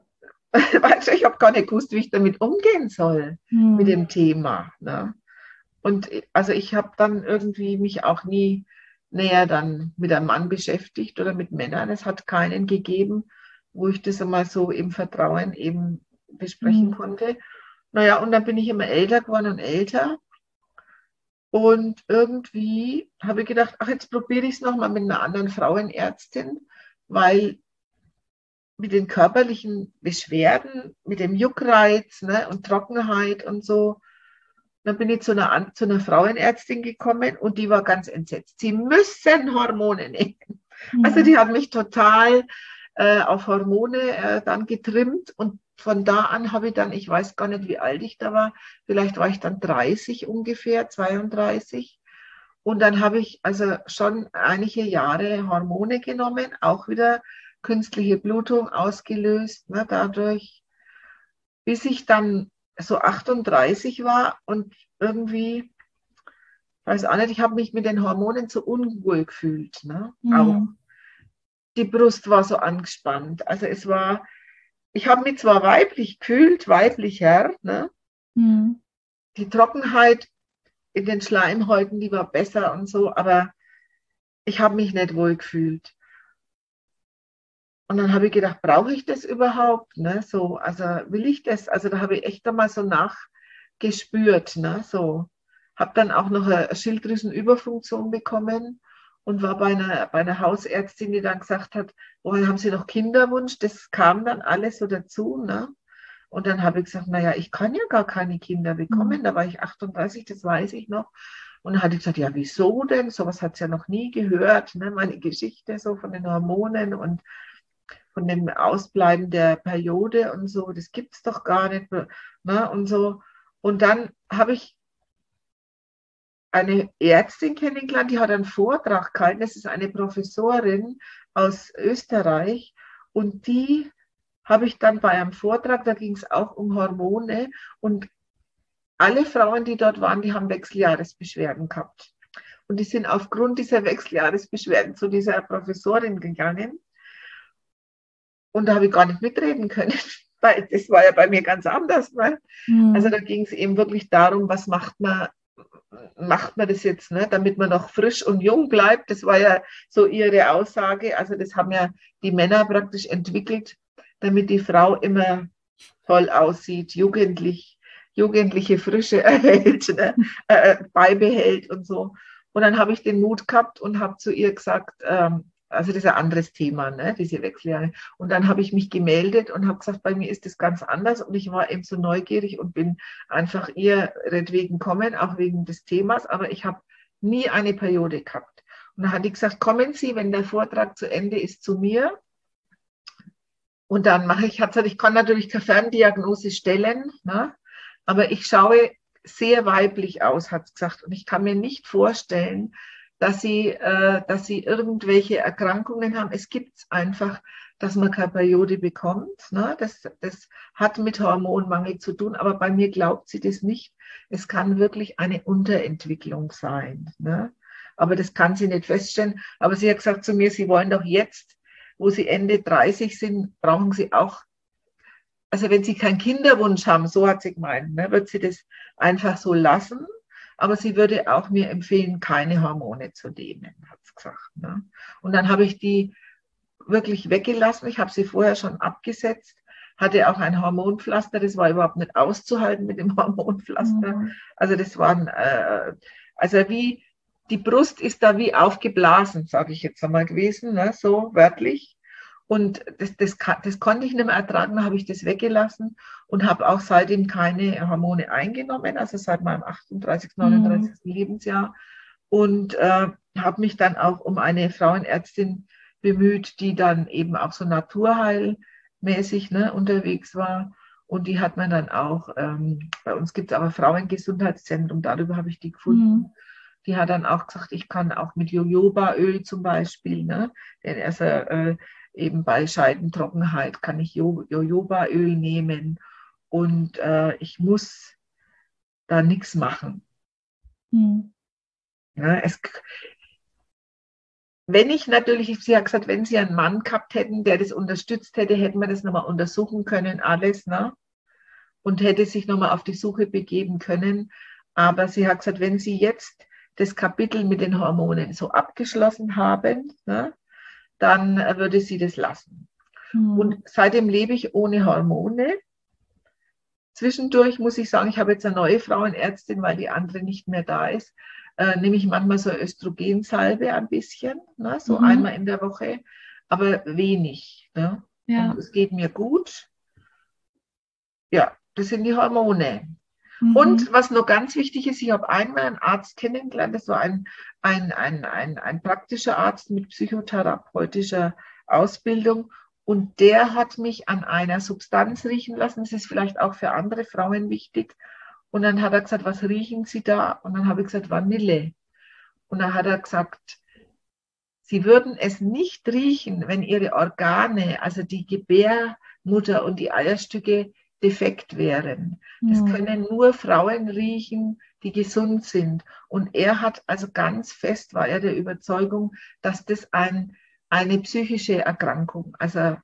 [laughs] weißt du, ich habe gar nicht gewusst, wie ich damit umgehen soll hm. mit dem Thema. Ne? Und also ich habe dann irgendwie mich auch nie näher dann mit einem Mann beschäftigt oder mit Männern. Es hat keinen gegeben, wo ich das einmal so im Vertrauen eben besprechen hm. konnte. Naja, und dann bin ich immer älter geworden und älter. Und irgendwie habe ich gedacht, ach, jetzt probiere ich es nochmal mit einer anderen Frauenärztin, weil mit den körperlichen Beschwerden, mit dem Juckreiz ne, und Trockenheit und so, dann bin ich zu einer, zu einer Frauenärztin gekommen und die war ganz entsetzt. Sie müssen Hormone nehmen. Mhm. Also die hat mich total äh, auf Hormone äh, dann getrimmt und von da an habe ich dann, ich weiß gar nicht, wie alt ich da war, vielleicht war ich dann 30 ungefähr, 32. Und dann habe ich also schon einige Jahre Hormone genommen, auch wieder künstliche Blutung ausgelöst, ne, dadurch, bis ich dann so 38 war und irgendwie, weiß auch nicht, ich habe mich mit den Hormonen so unwohl gefühlt. Ne? Mhm. Auch die Brust war so angespannt. Also es war, ich habe mich zwar weiblich gefühlt, weiblicher, ne? Mhm. Die Trockenheit in den Schleimhäuten, die war besser und so, aber ich habe mich nicht wohl gefühlt. Und dann habe ich gedacht, brauche ich das überhaupt? Ne? So, also will ich das? Also da habe ich echt einmal so nachgespürt. Ne? So, habe dann auch noch eine Schilddrüsenüberfunktion bekommen und war bei einer, bei einer Hausärztin, die dann gesagt hat, oh, haben Sie noch Kinderwunsch? Das kam dann alles so dazu. Ne? Und dann habe ich gesagt, naja, ich kann ja gar keine Kinder bekommen. Mhm. Da war ich 38, das weiß ich noch. Und dann hat ich gesagt, ja, wieso denn? Sowas hat es ja noch nie gehört. Ne? Meine Geschichte so von den Hormonen und von dem Ausbleiben der Periode und so, das gibt es doch gar nicht. Ne? Und so. Und dann habe ich eine Ärztin kennengelernt, die hat einen Vortrag gehalten. Das ist eine Professorin aus Österreich und die habe ich dann bei einem Vortrag, da ging es auch um Hormone und alle Frauen, die dort waren, die haben Wechseljahresbeschwerden gehabt. Und die sind aufgrund dieser Wechseljahresbeschwerden zu dieser Professorin gegangen. Und da habe ich gar nicht mitreden können, [laughs] weil das war ja bei mir ganz anders. Ne? Mhm. Also da ging es eben wirklich darum, was macht man, macht man das jetzt, ne? damit man noch frisch und jung bleibt. Das war ja so ihre Aussage. Also das haben ja die Männer praktisch entwickelt, damit die Frau immer toll aussieht, jugendlich, jugendliche Frische [laughs] erhält, ne? äh, beibehält und so. Und dann habe ich den Mut gehabt und habe zu ihr gesagt, ähm, also das ist ein anderes Thema, ne, diese Wechseljahre. Und dann habe ich mich gemeldet und habe gesagt, bei mir ist das ganz anders. Und ich war eben so neugierig und bin einfach ihretwegen kommen, auch wegen des Themas. Aber ich habe nie eine Periode gehabt. Und dann hat die gesagt, kommen Sie, wenn der Vortrag zu Ende ist, zu mir. Und dann mache ich, hat gesagt, ich kann natürlich keine Ferndiagnose stellen, ne? aber ich schaue sehr weiblich aus, hat sie gesagt. Und ich kann mir nicht vorstellen, dass sie, äh, dass sie irgendwelche Erkrankungen haben. Es gibt einfach, dass man keine Periode bekommt. Ne? Das, das hat mit Hormonmangel zu tun, aber bei mir glaubt sie das nicht. Es kann wirklich eine Unterentwicklung sein. Ne? Aber das kann sie nicht feststellen. Aber sie hat gesagt zu mir, sie wollen doch jetzt, wo sie Ende 30 sind, brauchen sie auch also wenn sie keinen Kinderwunsch haben, so hat sie gemeint, ne, wird sie das einfach so lassen. Aber sie würde auch mir empfehlen, keine Hormone zu nehmen, hat sie gesagt. Ne. Und dann habe ich die wirklich weggelassen. Ich habe sie vorher schon abgesetzt, hatte auch ein Hormonpflaster. Das war überhaupt nicht auszuhalten mit dem [laughs] Hormonpflaster. Mhm. Also das waren, äh, also wie, die Brust ist da wie aufgeblasen, sage ich jetzt einmal gewesen, ne, so wörtlich. Und das, das, das konnte ich nicht mehr ertragen, da habe ich das weggelassen und habe auch seitdem keine Hormone eingenommen, also seit meinem 38., 39. Mhm. Lebensjahr. Und äh, habe mich dann auch um eine Frauenärztin bemüht, die dann eben auch so naturheilmäßig ne, unterwegs war. Und die hat man dann auch, ähm, bei uns gibt es aber Frauengesundheitszentrum, darüber habe ich die gefunden. Mhm. Die hat dann auch gesagt, ich kann auch mit Jojobaöl zum Beispiel, ne, denn also, äh, eben bei Scheidentrockenheit kann ich Jojobaöl nehmen und äh, ich muss da nichts machen. Hm. Ja, es, wenn ich natürlich, sie hat gesagt, wenn sie einen Mann gehabt hätten, der das unterstützt hätte, hätten wir das nochmal untersuchen können, alles, ne? Und hätte sich nochmal auf die Suche begeben können. Aber sie hat gesagt, wenn sie jetzt das Kapitel mit den Hormonen so abgeschlossen haben, ne, dann würde sie das lassen. Mhm. Und seitdem lebe ich ohne Hormone. Zwischendurch muss ich sagen, ich habe jetzt eine neue Frauenärztin, weil die andere nicht mehr da ist. Äh, nehme ich manchmal so Östrogensalbe ein bisschen, ne, so mhm. einmal in der Woche, aber wenig. Ne? Ja. Und es geht mir gut. Ja, das sind die Hormone. Mhm. Und was noch ganz wichtig ist, ich habe einmal einen Arzt kennengelernt, das war ein, ein, ein, ein, ein praktischer Arzt mit psychotherapeutischer Ausbildung. Und der hat mich an einer Substanz riechen lassen. Das ist vielleicht auch für andere Frauen wichtig. Und dann hat er gesagt, was riechen Sie da? Und dann habe ich gesagt, Vanille. Und dann hat er gesagt, Sie würden es nicht riechen, wenn Ihre Organe, also die Gebärmutter und die Eierstücke, defekt wären. Das mhm. können nur Frauen riechen, die gesund sind. Und er hat also ganz fest, war er der Überzeugung, dass das ein, eine psychische Erkrankung, also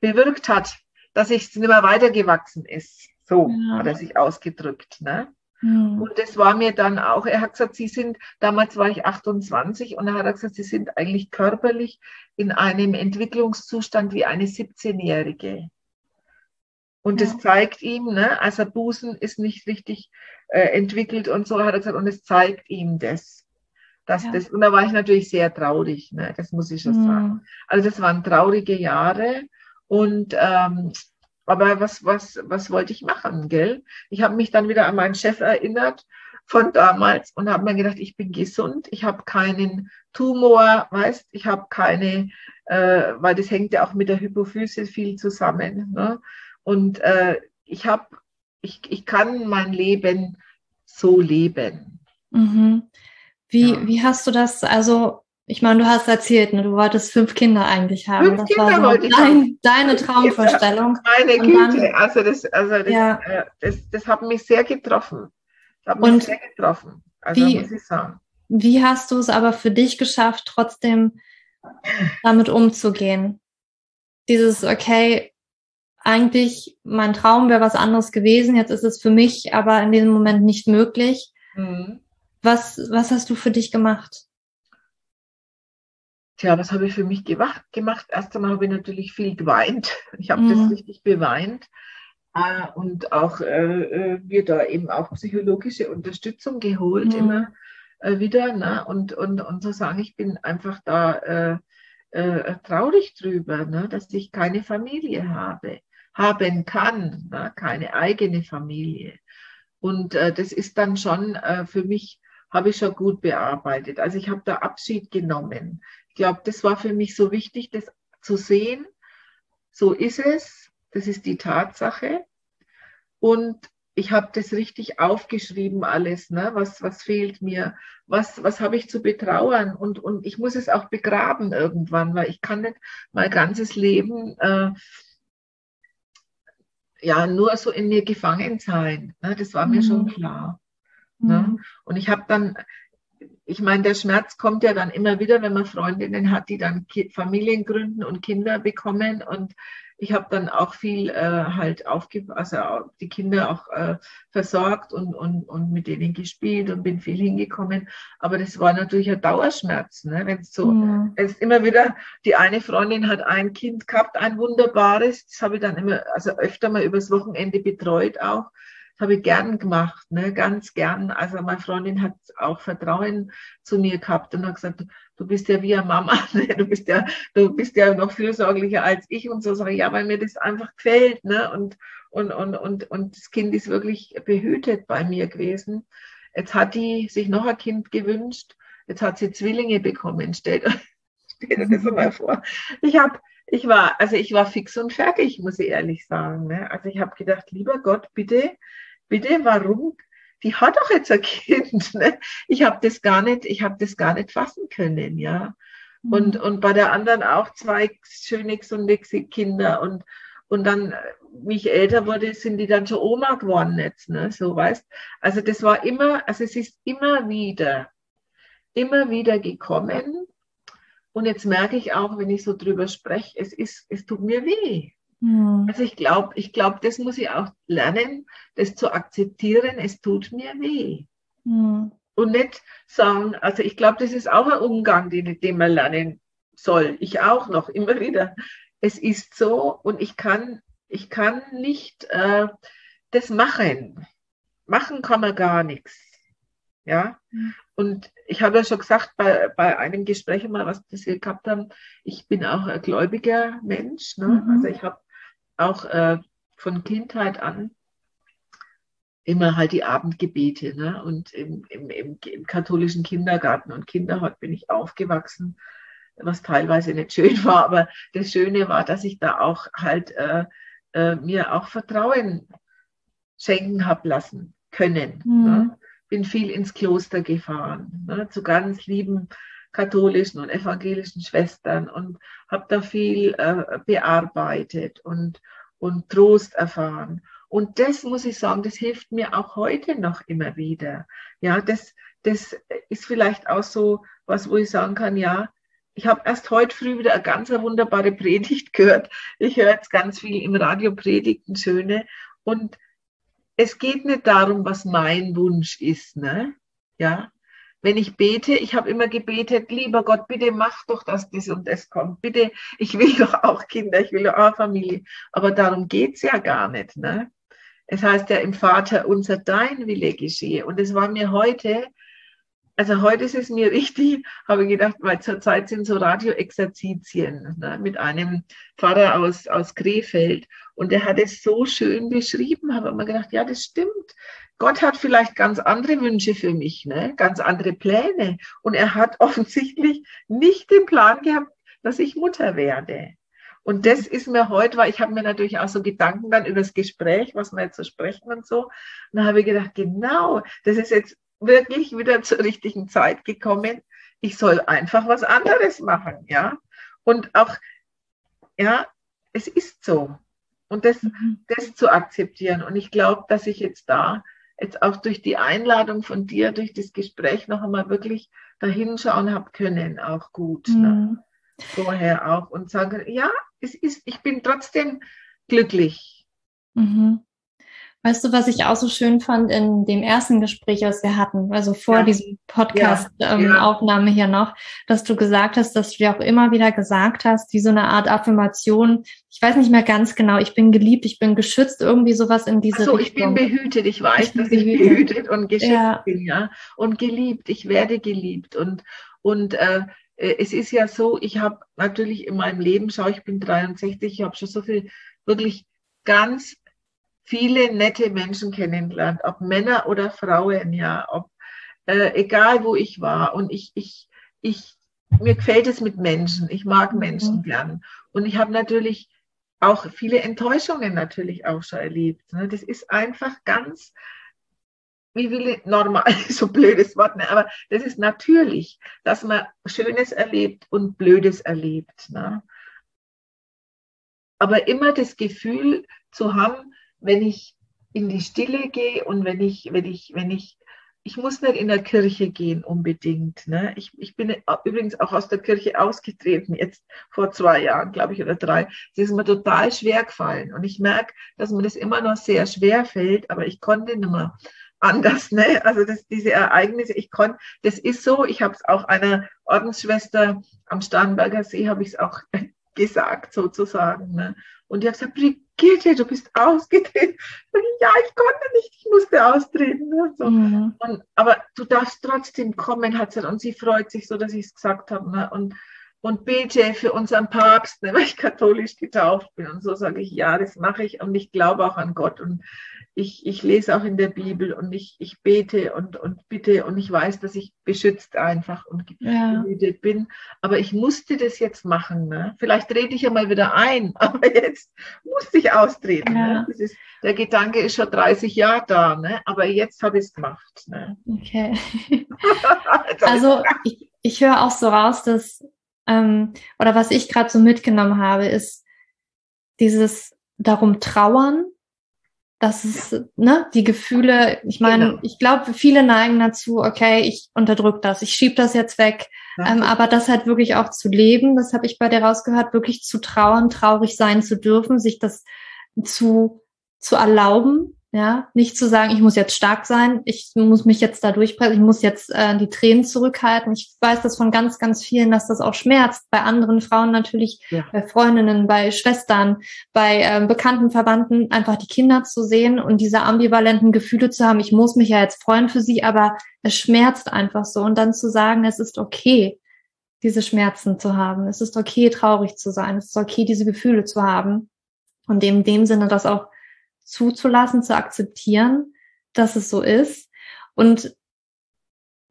bewirkt hat, dass es nicht mehr weitergewachsen ist. So ja. hat er sich ausgedrückt. Ne? Mhm. Und das war mir dann auch, er hat gesagt, Sie sind, damals war ich 28 und er hat gesagt, Sie sind eigentlich körperlich in einem Entwicklungszustand wie eine 17-Jährige. Und ja. das zeigt ihm, ne, also Busen ist nicht richtig äh, entwickelt und so hat er gesagt, und es zeigt ihm das. Dass ja. das, und da war ich natürlich sehr traurig, ne, das muss ich schon mhm. sagen. Also das waren traurige Jahre und ähm, aber was, was, was wollte ich machen, gell? Ich habe mich dann wieder an meinen Chef erinnert von damals und habe mir gedacht, ich bin gesund, ich habe keinen Tumor, weißt, ich habe keine, äh, weil das hängt ja auch mit der Hypophyse viel zusammen. Ne? Und äh, ich habe, ich, ich kann mein Leben so leben. Mhm. Wie, ja. wie hast du das, also ich meine, du hast erzählt, ne, du wolltest fünf Kinder eigentlich haben. Fünf das Kinder war so wollte dein, deine Traumvorstellung. Meine Güte, dann- also das, also das, Ja. äh, das, das hat mich sehr getroffen. Das hat mich Und sehr getroffen. Also wie- muss ich sagen. Wie hast du es aber für dich geschafft, trotzdem damit umzugehen? Dieses, okay, eigentlich mein Traum wäre was anderes gewesen, jetzt ist es für mich aber in diesem Moment nicht möglich. Mhm. Was, was hast du für dich gemacht? Tja, was habe ich für mich gemacht? gemacht? Erst einmal habe ich natürlich viel geweint. [laughs] Ich habe Mhm. das richtig beweint. Äh, und auch äh, äh, mir da eben auch psychologische Unterstützung geholt, Mhm. immer äh, wieder. Ne? Und, und, und so sagen, ich bin einfach da äh, äh, traurig drüber, ne? dass ich keine Familie habe, haben kann, ne? keine eigene Familie. Und äh, das ist dann schon äh, für mich, habe ich schon gut bearbeitet. Also ich habe da Abschied genommen. Ich glaube, das war für mich so wichtig, das zu sehen. So ist es. Das ist die Tatsache. Und ich habe das richtig aufgeschrieben alles. Ne? Was, was fehlt mir? Was, was habe ich zu betrauern? Und, und ich muss es auch begraben irgendwann, weil ich kann nicht mein ganzes Leben äh, ja nur so in mir gefangen sein. Ne? Das war mir Mhm. schon klar. Ne? Und ich habe dann, ich meine, der Schmerz kommt ja dann immer wieder, wenn man Freundinnen hat, die dann Familien gründen und Kinder bekommen. Und ich habe dann auch viel äh, halt aufge also auch die Kinder auch äh, versorgt und, und, und mit denen gespielt und bin viel hingekommen. Aber das war natürlich ein Dauerschmerz, ne? wenn es so Mhm. es ist immer wieder, die eine Freundin hat ein Kind gehabt, ein wunderbares, das habe ich dann immer, also öfter mal übers Wochenende betreut auch. Das habe ich gern gemacht, ne, ganz gern. Also meine Freundin hat auch Vertrauen zu mir gehabt und hat gesagt, du bist ja wie eine Mama, [laughs] ne? du bist ja, du bist ja noch fürsorglicher als ich und so sage ich, ja, weil mir das einfach gefällt, ne, und, und, und, und, und das Kind ist wirklich behütet bei mir gewesen. Jetzt hat die sich noch ein Kind gewünscht. Jetzt hat sie Zwillinge bekommen. Stellt, [laughs] stellt euch das mal vor. Ich habe, ich war, also ich war fix und fertig, muss ich ehrlich sagen. Ne? Also ich habe gedacht, lieber Gott, bitte, bitte, warum? Die hat doch jetzt ein Kind. [laughs] Ne? Ich habe das gar nicht, ich habe das gar nicht fassen können, ja. Und, und bei der anderen auch zwei schöne, gesunde Kinder. Und, und dann, äh, wie ich älter wurde, sind die dann schon Oma geworden jetzt, ne? So weißt. Also das war immer, also es ist immer wieder, immer wieder gekommen. Und jetzt merke ich auch, wenn ich so drüber spreche, es ist, es tut mir weh. Mhm. Also ich glaube, ich glaube, das muss ich auch lernen, das zu akzeptieren. Es tut mir weh Mhm. und nicht sagen, also ich glaube, das ist auch ein Umgang, den, den man lernen soll. Ich auch noch, [laughs] immer wieder. Es ist so und ich kann, ich kann nicht äh, das machen. Machen kann man gar nichts. Ja. Mhm. Und ich habe ja schon gesagt, bei, bei einem Gespräch mal, was wir gehabt haben, ich bin auch ein gläubiger Mensch. Ne? Mhm. Also ich habe auch äh, von Kindheit an immer halt die Abendgebete. Ne? Und im, im, im, im katholischen Kindergarten und Kinderhort bin ich aufgewachsen, was teilweise nicht schön war, aber das Schöne war, dass ich da auch halt äh, äh, mir auch Vertrauen schenken habe lassen können. Mhm. Ne? Bin viel ins Kloster gefahren, ne? zu ganz lieben katholischen und evangelischen Schwestern und habe da viel äh, bearbeitet und, und Trost erfahren. Und das muss ich sagen, das hilft mir auch heute noch immer wieder. Ja, das, das ist vielleicht auch so was, wo ich sagen kann, ja, ich habe erst heute früh wieder eine ganz wunderbare Predigt gehört. Ich höre jetzt ganz viel im Radio Predigten, schöne. Und es geht nicht darum, was mein Wunsch ist, ne? Ja. Wenn ich bete, ich habe immer gebetet, lieber Gott, bitte mach doch, dass das und das kommt. Bitte, ich will [laughs] doch auch Kinder, ich will doch auch Familie. Aber darum geht's ja gar nicht, ne? Es heißt ja im Vater unser dein Wille geschehe. Und es war mir heute, also heute ist es mir richtig, habe ich gedacht, weil zurzeit sind so Radioexerzitien ne, mit einem Pfarrer aus, aus Krefeld. Und der hat es so schön beschrieben, habe immer gedacht, ja, das stimmt. Gott hat vielleicht ganz andere Wünsche für mich, ne? ganz andere Pläne. Und er hat [laughs] offensichtlich nicht den Plan gehabt, dass ich Mutter werde. Und das ist mir heute, weil ich habe mir natürlich auch so Gedanken dann über das Gespräch, was wir jetzt so sprechen und so. Und dann habe ich gedacht, genau, das ist jetzt wirklich wieder zur richtigen Zeit gekommen. Ich soll einfach was anderes machen, ja. Und auch, ja, es ist so. Und das, mhm. das zu akzeptieren. Und ich glaube, dass ich jetzt da, jetzt auch durch die Einladung von dir, durch das Gespräch noch einmal wirklich dahinschauen habe können, auch gut. Ne? Mhm. Ne? Vorher auch und sagen, ja, es ist, ich bin trotzdem glücklich. Mhm. Weißt du, was ich auch so schön fand in dem ersten Gespräch, was wir hatten, also vor ja. diesem Podcast-Aufnahme ja. ähm, hier noch, dass du gesagt hast, dass du dir auch immer wieder gesagt hast, wie so eine Art Affirmation. Ich weiß nicht mehr ganz genau, ich bin geliebt, ich bin geschützt, irgendwie sowas in diese Ach so, Richtung. ich bin behütet, ich weiß, ich dass behütet. ich behütet und geschützt ja. bin, ja. Und geliebt, ich werde geliebt. Und, und äh, äh es ist ja so, ich habe natürlich in meinem Leben, schau, ich bin 63, ich habe schon so viel wirklich ganz viele nette Menschen kennengelernt, ob Männer oder Frauen, ja, ob äh, egal wo ich war. Und ich, ich, ich, mir gefällt es mit Menschen. Ich mag mhm. Menschen gern. Und ich habe natürlich auch viele Enttäuschungen natürlich auch schon erlebt. Ne? Das ist einfach ganz, wie will ich, normal, [laughs] so blödes Wort, ne? aber das ist natürlich, dass man Schönes erlebt und Blödes erlebt. Ne? Aber immer das Gefühl zu haben, wenn ich in die Stille gehe und wenn ich, wenn ich, wenn ich, ich muss nicht in der Kirche gehen unbedingt. Ne? Ich, ich bin übrigens auch aus der Kirche ausgetreten, jetzt vor zwei Jahren, glaube ich, oder drei. Es ist mir total schwer gefallen. Und ich merke, dass mir das immer noch sehr schwer fällt, aber ich konnte nicht mehr anders. Ne? Also das, diese Ereignisse, ich konnte, das ist so, ich habe es auch einer Ordensschwester am Starnberger See, habe ich es auch [laughs] gesagt sozusagen. Ne? Und die hat gesagt, Brigitte, du bist ausgetreten. ja, ich konnte nicht, ich musste austreten. Ne? So. Mhm. Und, aber du darfst trotzdem kommen, hat sie und sie freut sich so, dass ich es gesagt habe. Ne? Und, und bete für unseren Papst, ne, weil ich katholisch getauft bin. Und so sage ich, ja, das mache ich und ich glaube auch an Gott. Und ich, ich lese auch in der Bibel und ich, ich bete und, und bitte und ich weiß, dass ich beschützt einfach und behütet ja. bin. Aber ich musste das jetzt machen. Ne? Vielleicht trete ich ja mal wieder ein, [laughs] aber jetzt musste ich austreten. Ja. Ne? Ist, der Gedanke ist schon 30 Jahre da, ne? aber jetzt habe ich es gemacht. Ne? Okay. [laughs] also ich, ich höre auch so raus, dass, ähm, oder was ich gerade so mitgenommen habe, ist dieses darum trauern, das ist, ne, die Gefühle, ich meine, genau. ich glaube, viele neigen dazu, okay, ich unterdrück das, ich schieb das jetzt weg. Ähm, aber das halt wirklich auch zu leben, das habe ich bei dir rausgehört, wirklich zu trauern, traurig sein zu dürfen, sich das zu, zu erlauben, ja, nicht zu sagen, ich muss jetzt stark sein, ich muss mich jetzt da durchpressen, ich muss jetzt äh, die Tränen zurückhalten. Ich weiß das von ganz, ganz vielen, dass das auch schmerzt. Bei anderen Frauen natürlich, ja. bei Freundinnen, bei Schwestern, bei äh, bekannten Verwandten, einfach die Kinder zu sehen und diese ambivalenten Gefühle zu haben. Ich muss mich ja jetzt freuen für sie, aber es schmerzt einfach so. Und dann zu sagen, es ist okay, diese Schmerzen zu haben. Es ist okay, traurig zu sein. Es ist okay, diese Gefühle zu haben. Und in dem Sinne das auch zuzulassen, zu akzeptieren, dass es so ist und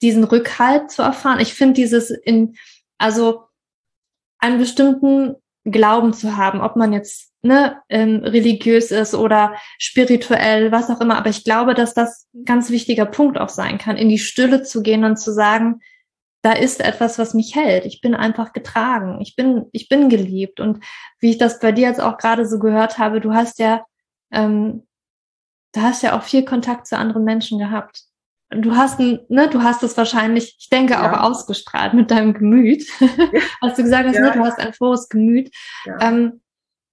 diesen Rückhalt zu erfahren. Ich finde dieses in, also einen bestimmten Glauben zu haben, ob man jetzt ne, ähm, religiös ist oder spirituell, was auch immer. Aber ich glaube, dass das ein ganz wichtiger Punkt auch sein kann, in die Stille zu gehen und zu sagen, da ist etwas, was mich hält. Ich bin einfach getragen. Ich bin, ich bin geliebt. Und wie ich das bei dir jetzt auch gerade so gehört habe, du hast ja ähm, du hast ja auch viel Kontakt zu anderen Menschen gehabt. Du hast, ne, du hast es wahrscheinlich, ich denke, ja. auch ausgestrahlt mit deinem Gemüt. [laughs] Hast du gesagt hast, ne, ja. ne, du hast ein frohes Gemüt. Ja. Ähm,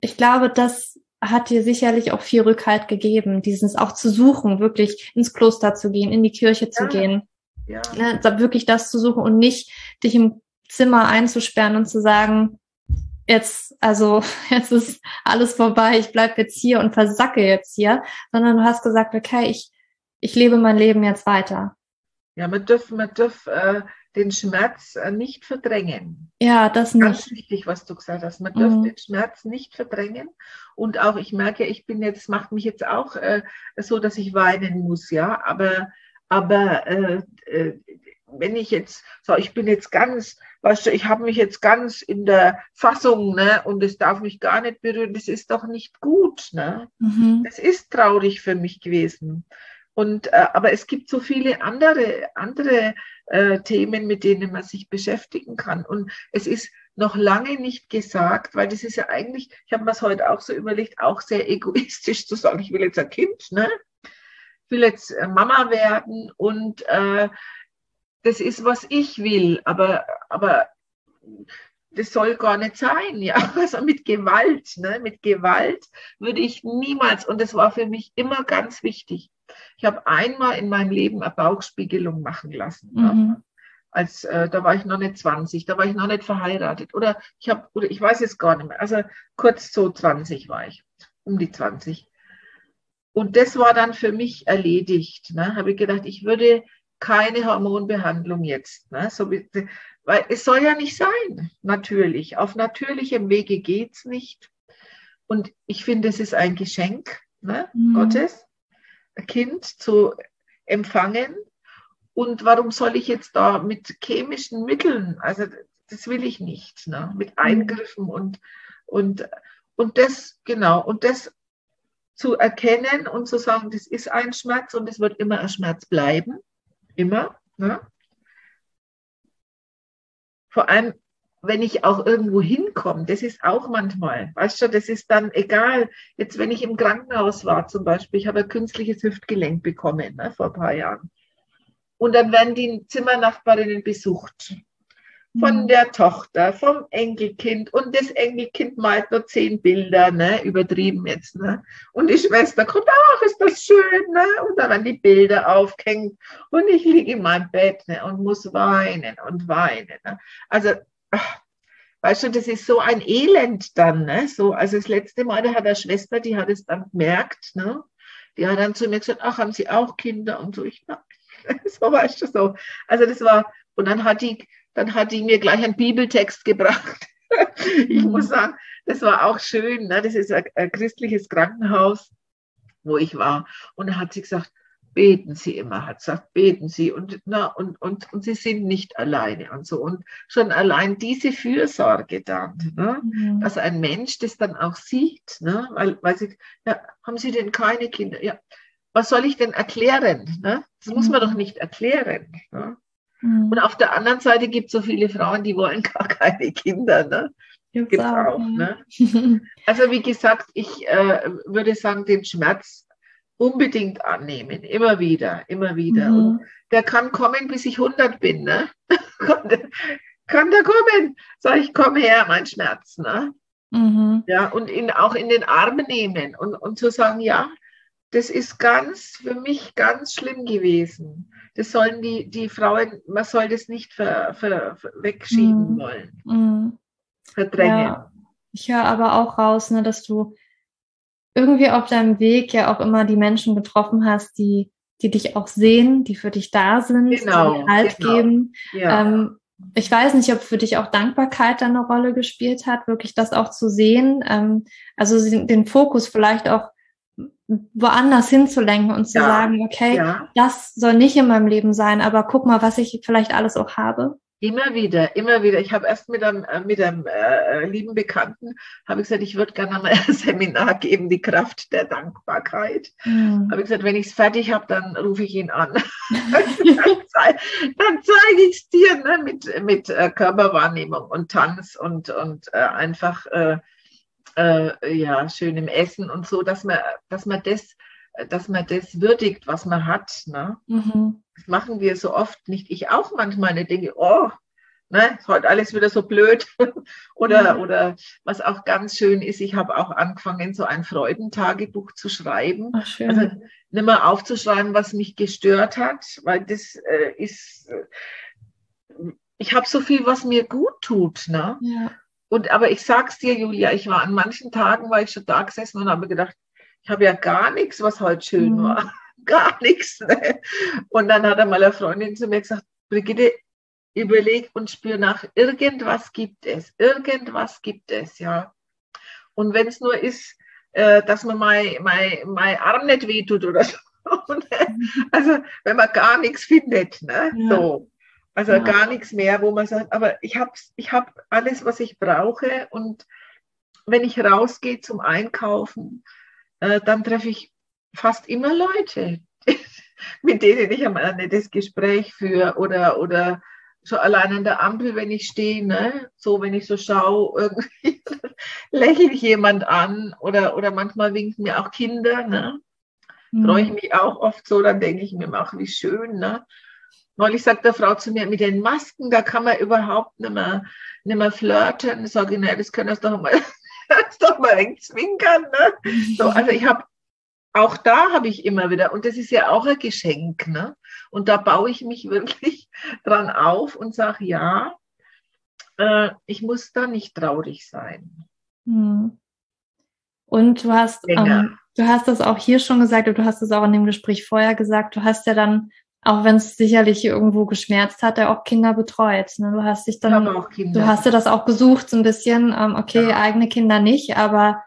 ich glaube, das hat dir sicherlich auch viel Rückhalt gegeben, dieses auch zu suchen, wirklich ins Kloster zu gehen, in die Kirche zu gehen. Ja. Ne, wirklich das zu suchen und nicht dich im Zimmer einzusperren und zu sagen, jetzt, also [laughs] jetzt ist alles vorbei, ich bleib jetzt hier und versacke jetzt hier, sondern du hast gesagt, okay, ich, ich lebe mein Leben jetzt weiter. Ja, man darf, man darf äh, den Schmerz äh, nicht verdrängen. Ja, das nicht. Ganz wichtig, was du gesagt hast. Man darf mhm. den Schmerz nicht verdrängen. Und auch, ich merke, ich bin jetzt, macht mich jetzt auch äh, so, dass ich weinen muss, ja. Aber, aber äh, äh wenn ich jetzt, so, ich bin jetzt ganz, weißt du, ich habe mich jetzt ganz in der Fassung, ne, und es darf mich gar nicht berühren, das ist doch nicht gut, ne? Mhm. Das ist traurig für mich gewesen. Und, äh, aber es gibt so viele andere, andere äh, Themen, mit denen man sich beschäftigen kann. Und es ist noch lange nicht gesagt, weil das ist ja eigentlich, ich habe mir es heute auch so überlegt, auch sehr egoistisch zu sagen, ich will jetzt ein Kind, ne? ich will jetzt äh, Mama werden und äh, das ist, was ich will, aber, aber das soll gar nicht sein, ja. [laughs] Also mit Gewalt, ne? mit Gewalt würde ich niemals, und das war für mich immer ganz wichtig, ich habe einmal in meinem Leben eine Bauchspiegelung machen lassen. Mhm. Als, äh, da war ich noch nicht 20, da war ich noch nicht verheiratet. Oder ich habe, oder ich weiß es gar nicht mehr. Also kurz so 20 war ich, um die 20. Und das war dann für mich erledigt. Ne? Habe ich gedacht, ich würde keine Hormonbehandlung jetzt. Ne? So, weil es soll ja nicht sein, natürlich. Auf natürlichem Wege geht es nicht. Und ich finde, es ist ein Geschenk ne? mhm. Gottes. Kind zu empfangen. Und warum soll ich jetzt da mit chemischen Mitteln, also das will ich nicht, ne? mit mhm. Eingriffen und, und, und das, genau, und das zu erkennen und zu sagen, das ist ein Schmerz und es wird immer ein Schmerz bleiben, immer. Ne? Vor allem, wenn ich auch irgendwo hinkomme, das ist auch manchmal, weißt du, das ist dann egal. Jetzt, wenn ich im Krankenhaus war zum Beispiel, ich habe ein künstliches Hüftgelenk bekommen ne, vor ein paar Jahren. Und dann werden die Zimmernachbarinnen besucht. Von mhm. der Tochter, vom Enkelkind. Und das Enkelkind malt nur zehn Bilder, ne? übertrieben jetzt. Ne? Und die Schwester kommt, ach, ist das schön. Ne? Und dann werden die Bilder aufgehängt. Und ich liege in meinem Bett ne? und muss weinen und weinen. Ne? Also ach, weißt du, das ist so ein Elend dann, ne? So, also das letzte Mal, da hat eine Schwester, die hat es dann gemerkt, ne? Die hat dann zu mir gesagt, ach, haben Sie auch Kinder? Und so, ich, na, [laughs] so weißt du so. Also das war, und dann hat die, dann hat die mir gleich einen Bibeltext gebracht. [laughs] ich muss mhm. sagen, das war auch schön, ne? Das ist ein, ein christliches Krankenhaus, wo ich war. Und da hat sie gesagt, beten Sie immer, hat gesagt, beten Sie und, na, und, und, und Sie sind nicht alleine und so. Und schon allein diese Fürsorge dann, ne, mhm. dass ein Mensch das dann auch sieht, ne, weil, weil Sie, ja, haben Sie denn keine Kinder? Ja, was soll ich denn erklären? Ne? Das mhm. muss man doch nicht erklären. Ne? Mhm. Und auf der anderen Seite gibt es so viele Frauen, die wollen [laughs] gar keine Kinder. Ne? Gibt's, Gibt's auch. auch ne? [laughs] also wie gesagt, ich äh, würde sagen, den Schmerz unbedingt annehmen, immer wieder, immer wieder. Mhm. Der kann kommen, bis ich 100 bin. Ne? [laughs] kann der kommen? Sag ich, komm her, mein Schmerz. Ne? Mhm. Ja, und ihn auch in den Arm nehmen und, und zu sagen, ja, das ist ganz, für mich ganz schlimm gewesen. Das sollen die, die Frauen, man soll das nicht ver, ver, wegschieben mhm. wollen. Mhm. Verdrängen. Ja. Ich höre aber auch raus, ne, dass du irgendwie auf deinem Weg ja auch immer die Menschen getroffen hast, die, die dich auch sehen, die für dich da sind, genau, die Halt genau. geben. Ja. Ähm, ich weiß nicht, ob für dich auch Dankbarkeit da eine Rolle gespielt hat, wirklich das auch zu sehen, ähm, also den Fokus vielleicht auch woanders hinzulenken und zu ja, sagen, okay, ja. das soll nicht in meinem Leben sein, aber guck mal, was ich vielleicht alles auch habe. Immer wieder, immer wieder. Ich habe erst mit einem, äh, mit einem äh, lieben Bekannten, habe ich gesagt, ich würde gerne mal ein [laughs] Seminar geben, die Kraft der Dankbarkeit. Mhm. Habe ich gesagt, wenn ich es fertig habe, dann rufe ich ihn an. [laughs] [laughs] dann zeige zeig ich es dir ne, mit, mit äh, Körperwahrnehmung und Tanz und, und äh, einfach äh, ja, schönem Essen und so, dass man, dass man das dass man das würdigt, was man hat. Ne? Mhm. Das machen wir so oft nicht. Ich auch manchmal. Ich denke, oh, ne, ist heute alles wieder so blöd. [laughs] oder, mhm. oder was auch ganz schön ist, ich habe auch angefangen, so ein Freudentagebuch zu schreiben. Ach, schön. Also nicht mehr aufzuschreiben, was mich gestört hat, weil das äh, ist, äh, ich habe so viel, was mir gut tut. Ne? Ja. Und aber ich sag's dir, Julia, ich war an manchen Tagen, war ich schon da gesessen und habe gedacht, ich habe ja gar nichts, was heute schön mhm. war. [laughs] Gar nichts. Ne? Und dann hat einmal eine Freundin zu mir gesagt, Brigitte, überleg und spür nach, irgendwas gibt es, irgendwas gibt es, ja. Und wenn es nur ist, äh, dass man mein, mein, mein Arm nicht wehtut oder so. [laughs] also wenn man gar nichts findet, ne? Ja. so. Also ja. gar nichts mehr, wo man sagt, aber ich habe ich hab alles, was ich brauche und wenn ich rausgehe zum Einkaufen, äh, dann treffe ich fast immer Leute. [laughs] mit denen ich einmal ein nettes Gespräch führe oder, oder schon allein an der Ampel, wenn ich stehe, ne? so wenn ich so schaue, [laughs] irgendwie lächle ich jemand an oder, oder manchmal winken mir auch Kinder. Ne? Mhm. Freue ich mich auch oft so, dann denke ich mir, ach, wie schön. Ne? Neulich sagt der Frau zu mir, mit den Masken, da kann man überhaupt nicht mehr, nicht mehr flirten. Ich sage, naja, das können wir doch mal, [laughs] das doch mal ein zwinkern. Ne? So, also ich habe auch da habe ich immer wieder, und das ist ja auch ein Geschenk, ne? Und da baue ich mich [laughs] wirklich dran auf und sage, ja, äh, ich muss da nicht traurig sein. Hm. Und du hast, ähm, du hast das auch hier schon gesagt, und du hast es auch in dem Gespräch vorher gesagt, du hast ja dann, auch wenn es sicherlich irgendwo geschmerzt hat, ja auch Kinder betreut. Ne? Du hast dich dann, du hast dir das auch gesucht, so ein bisschen, ähm, okay, ja. eigene Kinder nicht, aber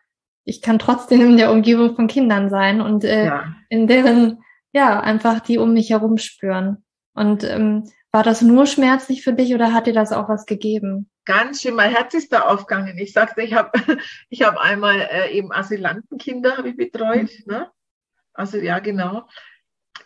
ich kann trotzdem in der Umgebung von Kindern sein und äh, ja. in deren, ja, einfach die um mich herum spüren. Und ähm, war das nur schmerzlich für dich oder hat dir das auch was gegeben? Ganz schön, mein Herz ist da aufgegangen. Ich sagte, ich habe [laughs] ich hab einmal äh, eben Asylantenkinder habe ich betreut. Mhm. Ne? Also ja, genau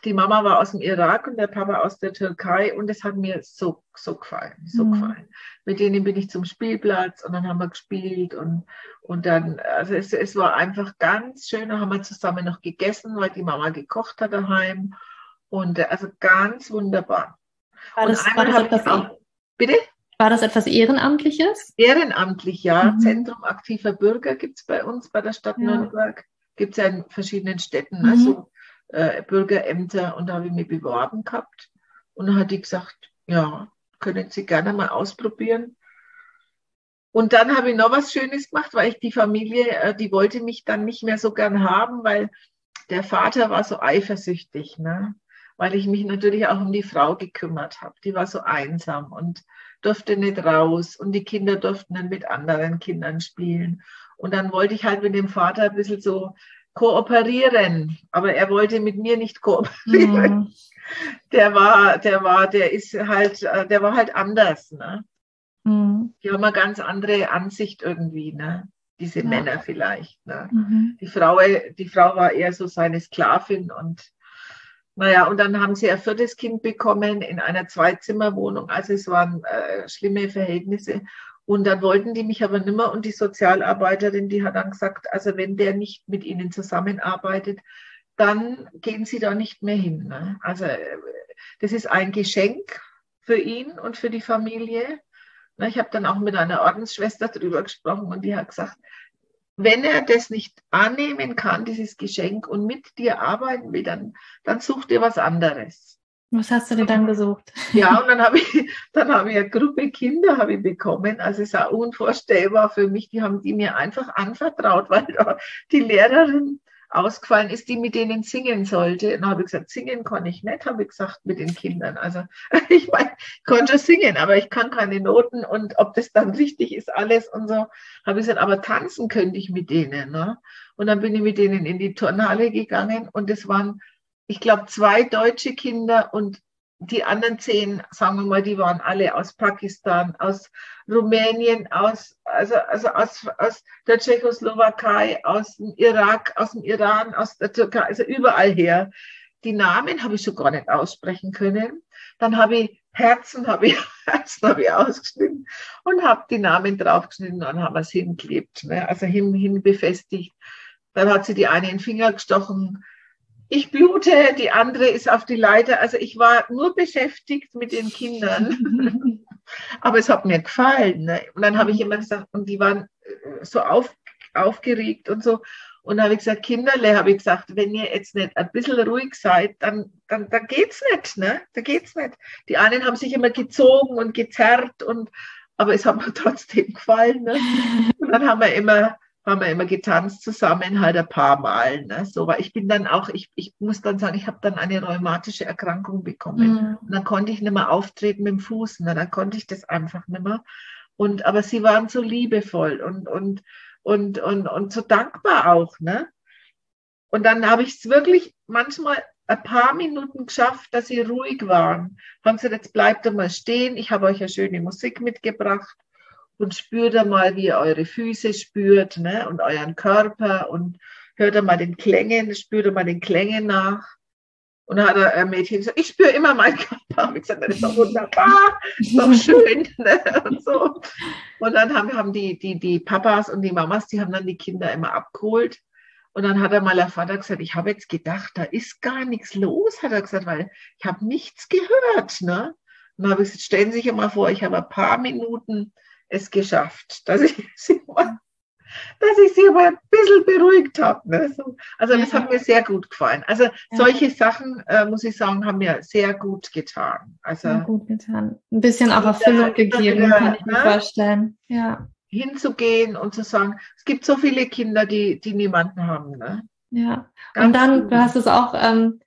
die Mama war aus dem Irak und der Papa aus der Türkei und es hat mir so, so gefallen, so mhm. gefallen. Mit denen bin ich zum Spielplatz und dann haben wir gespielt und, und dann, also es, es war einfach ganz schön, da haben wir zusammen noch gegessen, weil die Mama gekocht hat daheim und also ganz wunderbar. War das, war das etwas, auch, bitte? War das etwas Ehrenamtliches? Ehrenamtlich, ja. Mhm. Zentrum aktiver Bürger gibt es bei uns, bei der Stadt ja. Nürnberg. Gibt es ja in verschiedenen Städten. Mhm. Also äh, Bürgerämter und da habe ich mich beworben gehabt. Und dann hat die gesagt, ja, können Sie gerne mal ausprobieren. Und dann habe ich noch was Schönes gemacht, weil ich die Familie, äh, die wollte mich dann nicht mehr so gern haben, weil der Vater war so eifersüchtig, ne? weil ich mich natürlich auch um die Frau gekümmert habe. Die war so einsam und durfte nicht raus und die Kinder durften dann mit anderen Kindern spielen. Und dann wollte ich halt mit dem Vater ein bisschen so kooperieren, aber er wollte mit mir nicht kooperieren. Mhm. Der war, der war, der ist halt, äh, der war halt anders. Ne? Mhm. Die haben eine ganz andere Ansicht irgendwie, ne? Diese ja. Männer vielleicht. Ne? Mhm. Die Frau, die Frau war eher so seine Sklavin und naja, und dann haben sie ein viertes Kind bekommen in einer Zweizimmerwohnung. Also es waren äh, schlimme Verhältnisse. Und dann wollten die mich aber nimmer und die Sozialarbeiterin, die hat dann gesagt, also wenn der nicht mit ihnen zusammenarbeitet, dann gehen sie da nicht mehr hin. Ne? Also das ist ein Geschenk für ihn und für die Familie. Ich habe dann auch mit einer Ordensschwester drüber gesprochen und die hat gesagt, wenn er das nicht annehmen kann, dieses Geschenk und mit dir arbeiten will, dann, dann sucht er was anderes. Was hast du denn dann gesucht? Ja, und dann habe ich, dann habe ich eine Gruppe Kinder habe ich bekommen. Also es war unvorstellbar für mich. Die haben die mir einfach anvertraut, [laughs] weil die Lehrerin ausgefallen ist, die mit denen singen sollte. Und dann habe ich gesagt, singen kann ich nicht, habe ich gesagt, mit den Kindern. Also [laughs] ich meine, ich konnte singen, aber ich kann keine Noten und ob das dann richtig ist, alles und so. Habe ich gesagt, aber tanzen könnte ich mit denen. Ne? Und dann bin ich mit denen in die Turnhalle gegangen und es waren ich glaube, zwei deutsche Kinder und die anderen zehn, sagen wir mal, die waren alle aus Pakistan, aus Rumänien, aus, also, also aus, aus der Tschechoslowakei, aus dem Irak, aus dem Iran, aus der Türkei, also überall her. Die Namen habe ich schon gar nicht aussprechen können. Dann habe ich Herzen, habe ich, [laughs] Herzen habe ich ausgeschnitten und habe die Namen draufgeschnitten und haben es hingeklebt, ne? also hin, hin befestigt. Dann hat sie die eine in den Finger gestochen, ich blute, die andere ist auf die Leiter. Also ich war nur beschäftigt mit den Kindern. [laughs] Aber es hat mir gefallen. Ne? Und dann habe ich immer gesagt, und die waren äh, so auf, aufgeregt und so. Und dann habe ich gesagt, Kinderle, habe ich gesagt, wenn ihr jetzt nicht ein bisschen ruhig seid, dann, dann, dann geht's nicht, ne? Da geht's nicht. Die einen haben sich immer gezogen und gezerrt und, aber es hat mir [laughs] trotzdem gefallen, ne? Und dann haben wir immer, haben wir immer getanzt zusammen, halt ein paar Mal. Ne? So, weil ich bin dann auch, ich, ich muss dann sagen, ich habe dann eine rheumatische Erkrankung bekommen. Mhm. Und dann konnte ich nicht mehr auftreten mit dem Fuß. Ne? Dann konnte ich das einfach nicht mehr. Und, aber sie waren so liebevoll und, und, und, und, und so dankbar auch. Ne? Und dann habe ich es wirklich manchmal ein paar Minuten geschafft, dass sie ruhig waren. Haben sie, jetzt bleibt mal stehen, ich habe euch ja schöne Musik mitgebracht und spürt einmal, wie ihr eure Füße spürt ne? und euren Körper und hört einmal den Klängen, spürt einmal den Klängen nach. Und dann hat ein Mädchen gesagt, ich spüre immer meinen Körper. Und ich gesagt, das ist doch wunderbar, ist doch schön. [laughs] Ne? Und, so. und dann haben, haben die, die, die Papas und die Mamas, die haben dann die Kinder immer abgeholt. Und dann hat er mal der Vater gesagt, ich habe jetzt gedacht, da ist gar nichts los, hat er gesagt, weil ich habe nichts gehört. Ne? Und dann habe ich gesagt, stellen Sie sich mal vor, ich habe ein paar Minuten es geschafft, dass ich [laughs] sie mal dass ich sie aber ein bisschen beruhigt habe. Ne? So. Also das hat mir sehr gut gefallen. Also solche Sachen, äh, muss ich sagen, haben mir sehr gut getan. Also sehr gut getan. Ein bisschen auch Erfüllung gegeben, wieder, kann ich mir ne? vorstellen. Ja. Hinzugehen und zu sagen, es gibt so viele Kinder, die, die niemanden haben. Ne? Ja. Ganz und dann, gut. du hast es auch ähm,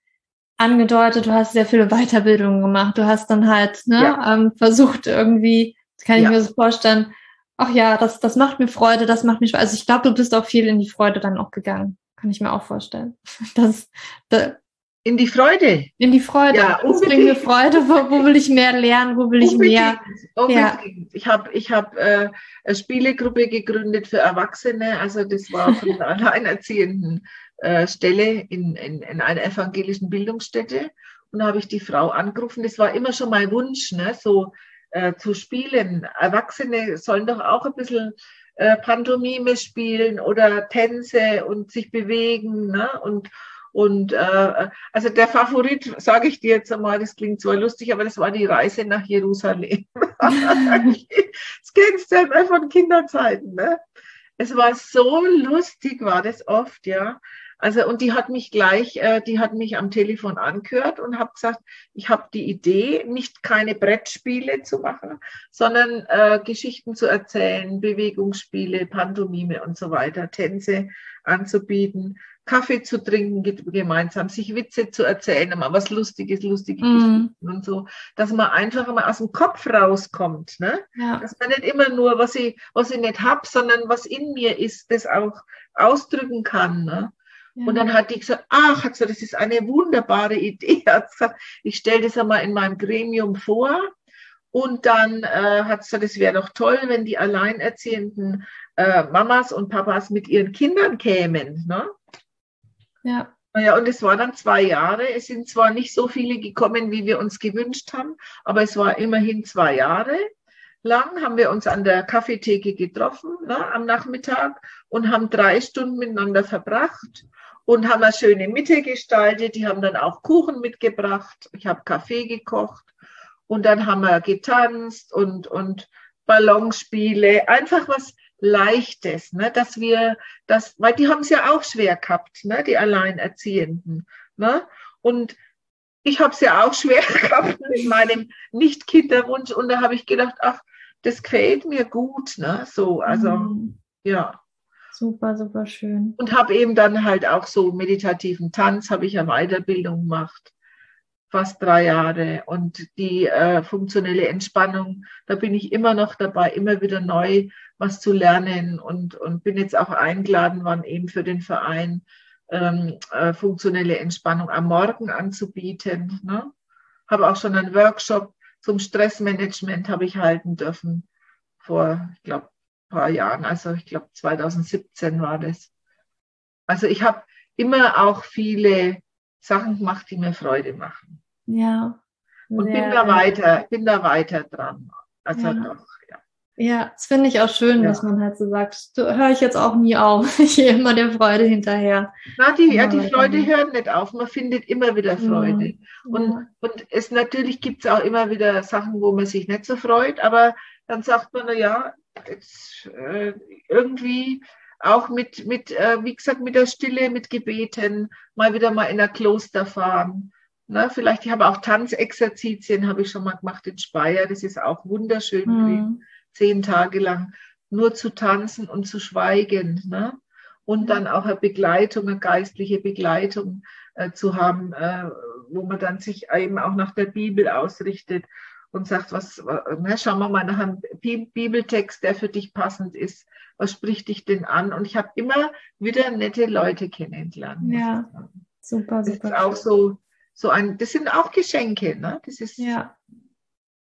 angedeutet, du hast sehr viele Weiterbildungen gemacht. Du hast dann halt ne, ja. ähm, versucht irgendwie, kann ich mir so vorstellen, ach ja, das, das macht mir Freude, das macht mich, also ich glaube, du bist auch viel in die Freude dann auch gegangen. Kann ich mir auch vorstellen. [laughs] Das, das, in die Freude. In die Freude. Ja, das bringt mir Freude. Wo, wo will ich mehr lernen? Wo will ich unbedingt, mehr? Unbedingt. Ja. Ich habe ich hab, äh, eine Spielegruppe gegründet für Erwachsene. Also das war von einer [laughs] alleinerziehenden äh, Stelle in, in, in einer evangelischen Bildungsstätte. Und da habe ich die Frau angerufen. Das war immer schon mein Wunsch, ne? so äh, zu spielen. Erwachsene sollen doch auch ein bisschen äh, Pantomime spielen oder Tänze und sich bewegen. Ne? Und, und äh, also der Favorit, sage ich dir jetzt einmal, das klingt zwar lustig, aber das war die Reise nach Jerusalem. [laughs] das kennst du ja von Kinderzeiten. Ne? Es war so lustig, war das oft, ja. Also und die hat mich gleich, äh, die hat mich am Telefon angehört und hat gesagt, ich habe die Idee, nicht keine Brettspiele zu machen, sondern äh, Geschichten zu erzählen, Bewegungsspiele, Pantomime und so weiter, Tänze anzubieten, Kaffee zu trinken gemeinsam, sich Witze zu erzählen, mal was Lustiges, lustige mm. Geschichten und so, dass man einfach mal aus dem Kopf rauskommt, ne? Ja. Dass man nicht immer nur, was ich, was ich nicht hab, sondern was in mir ist, das auch ausdrücken kann, ne? Und dann hat die gesagt, ach, hat gesagt, das ist eine wunderbare Idee. [laughs] Hat gesagt, ich stelle das einmal in meinem Gremium vor. Und dann äh, hat sie gesagt, es wäre doch toll, wenn die alleinerziehenden äh, Mamas und Papas mit ihren Kindern kämen. Ne? Ja. Naja, und es war dann zwei Jahre. Es sind zwar nicht so viele gekommen, wie wir uns gewünscht haben, aber es war immerhin zwei Jahre lang haben wir uns an der Kaffeetheke getroffen ne, am Nachmittag und haben drei Stunden miteinander verbracht und haben eine schöne Mitte gestaltet. Die haben dann auch Kuchen mitgebracht. Ich habe Kaffee gekocht und dann haben wir getanzt und, und Ballonspiele, einfach was Leichtes, ne? dass wir das, weil die haben es ja auch schwer gehabt, ne? die Alleinerziehenden. Ne? Und ich habe es ja auch schwer [laughs] gehabt mit meinem Nicht-Kinderwunsch und da habe ich gedacht, ach, das gefällt mir gut, ne? So, also mhm. ja. Super, super schön. Und habe eben dann halt auch so meditativen Tanz, habe ich ja Weiterbildung gemacht, fast drei Jahre. Und die äh, funktionelle Entspannung, da bin ich immer noch dabei, immer wieder neu was zu lernen und, und bin jetzt auch eingeladen worden, eben für den Verein ähm, äh, funktionelle Entspannung am Morgen anzubieten. Ne? Habe auch schon einen Workshop zum Stressmanagement habe ich halten dürfen vor, ich glaube, paar Jahren, also ich glaube 2017 war das. Also ich habe immer auch viele Sachen gemacht, die mir Freude machen. Ja. Und bin da weiter, bin da weiter dran. Also ja. doch, ja. Das finde ich auch schön, ja. dass man halt so sagt, du höre ich jetzt auch nie auf. [laughs] Ich gehe immer der Freude hinterher. Na, die, ja, die Freude hören nicht auf. Man findet immer wieder Freude. Ja. Und, und es natürlich gibt es auch immer wieder Sachen, wo man sich nicht so freut, aber dann sagt man, na ja, jetzt, äh, irgendwie auch mit, mit äh, wie gesagt, mit der Stille, mit Gebeten, mal wieder mal in ein Kloster fahren. Na, vielleicht, ich habe auch Tanzexerzitien, habe ich schon mal gemacht in Speyer. Das ist auch wunderschön mhm. Zehn Tage lang nur zu tanzen und zu schweigen. Ne? Und dann auch eine Begleitung, eine geistliche Begleitung äh, zu haben, äh, wo man dann sich eben auch nach der Bibel ausrichtet und sagt, was, ne, schauen wir mal nach einem Bibeltext, der für dich passend ist. Was spricht dich denn an? Und ich habe immer wieder nette Leute kennengelernt. Ja, super, super. Das ist auch so, so ein, das sind auch Geschenke, ne? Das ist, ja.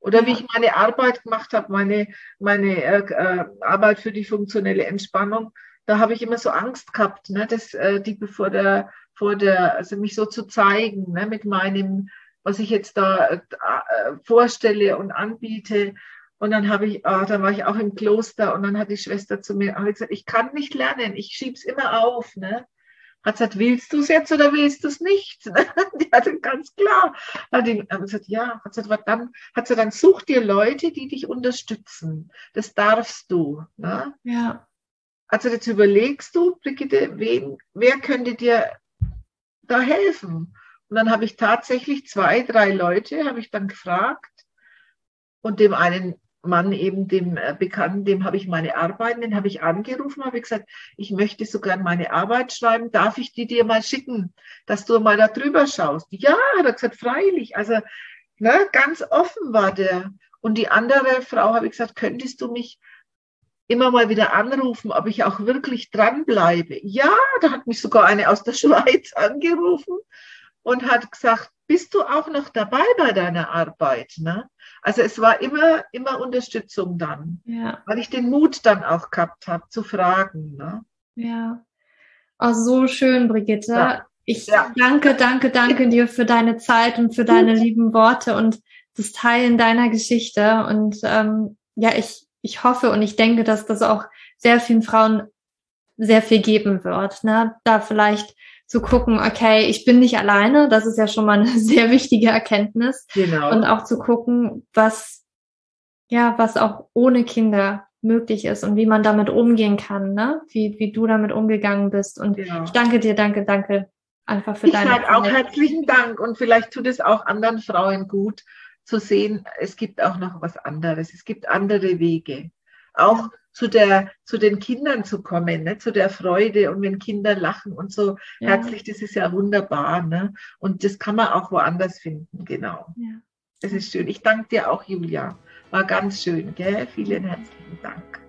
Oder wie ich meine Arbeit gemacht habe, meine, meine äh, äh, Arbeit für die funktionelle Entspannung, da habe ich immer so Angst gehabt, ne, dass äh, die bevor der vor der, also mich so zu zeigen, ne, mit meinem, was ich jetzt da äh, vorstelle und anbiete. Und dann habe ich, ah, dann war ich auch im Kloster und dann hat die Schwester zu mir gesagt, ich kann nicht lernen, ich schieb's immer auf. Ne? Hat gesagt, willst du es jetzt oder willst du es nicht? [laughs] die hatte ganz klar. Hat hat gesagt, ja, hat gesagt, dann, hat sie dann such dir Leute, die dich unterstützen. Das darfst du. Ne? Ja. Also jetzt überlegst du, Brigitte, wen, wer könnte dir da helfen? Und dann habe ich tatsächlich zwei, drei Leute, habe ich dann gefragt. Und dem einen Mann eben dem äh, Bekannten, dem habe ich meine Arbeiten, den habe ich angerufen, habe gesagt, ich möchte so gern meine Arbeit schreiben, darf ich die dir mal schicken, dass du mal da drüber schaust? Ja, hat er gesagt, freilich. Also ne, ganz offen war der. Und die andere Frau habe ich gesagt, könntest du mich immer mal wieder anrufen, ob ich auch wirklich dranbleibe? Ja, da hat mich sogar eine aus der [laughs] Schweiz angerufen und hat gesagt, bist du auch noch dabei bei deiner Arbeit? Ne? Also es war immer, immer Unterstützung dann, ja. weil ich den Mut dann auch gehabt habe, zu fragen. Ne? Ja. Oh, so schön, Brigitte. Ja. Ich ja. danke, danke, danke dir für deine Zeit und für deine lieben Worte und das Teilen deiner Geschichte. Und ähm, ja, ich, ich hoffe und ich denke, dass das auch sehr vielen Frauen sehr viel geben wird. Ne? Da vielleicht zu gucken, okay, ich bin nicht alleine, das ist ja schon mal eine [laughs] sehr wichtige Erkenntnis. Genau. Und auch zu gucken, was, ja, was auch ohne Kinder möglich ist und wie man damit umgehen kann, ne? Wie, wie du damit umgegangen bist. Und genau. ich danke dir, danke, danke einfach für ich deine halt auch herzlichen Dank und vielleicht tut es auch anderen Frauen gut zu sehen, es gibt auch noch was anderes. Es gibt andere Wege. Auch zu, der, zu den Kindern zu kommen, ne? zu der Freude und wenn Kinder lachen und so ja. herzlich, das ist ja wunderbar. Ne? Und das kann man auch woanders finden, genau. Ja. Das ist schön. Ich danke dir auch, Julia. War ganz schön, gell? Vielen herzlichen Dank.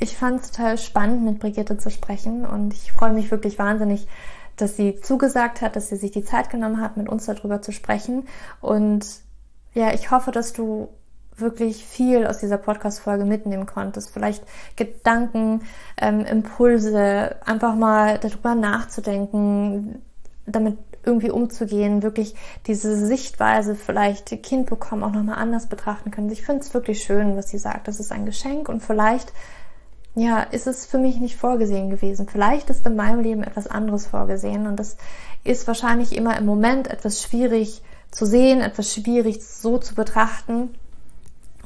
Ich fand es total spannend, mit Brigitte zu sprechen und ich freue mich wirklich wahnsinnig, dass sie zugesagt hat, dass sie sich die Zeit genommen hat, mit uns darüber zu sprechen. Und ja, ich hoffe, dass du wirklich viel aus dieser Podcast-Folge mitnehmen konntest. Vielleicht Gedanken, ähm, Impulse, einfach mal darüber nachzudenken, damit irgendwie umzugehen, wirklich diese Sichtweise vielleicht Kind bekommen auch nochmal anders betrachten können. Ich finde es wirklich schön, was sie sagt. Das ist ein Geschenk und vielleicht ja, ist es für mich nicht vorgesehen gewesen. Vielleicht ist in meinem Leben etwas anderes vorgesehen und das ist wahrscheinlich immer im Moment etwas schwierig zu sehen, etwas schwierig so zu betrachten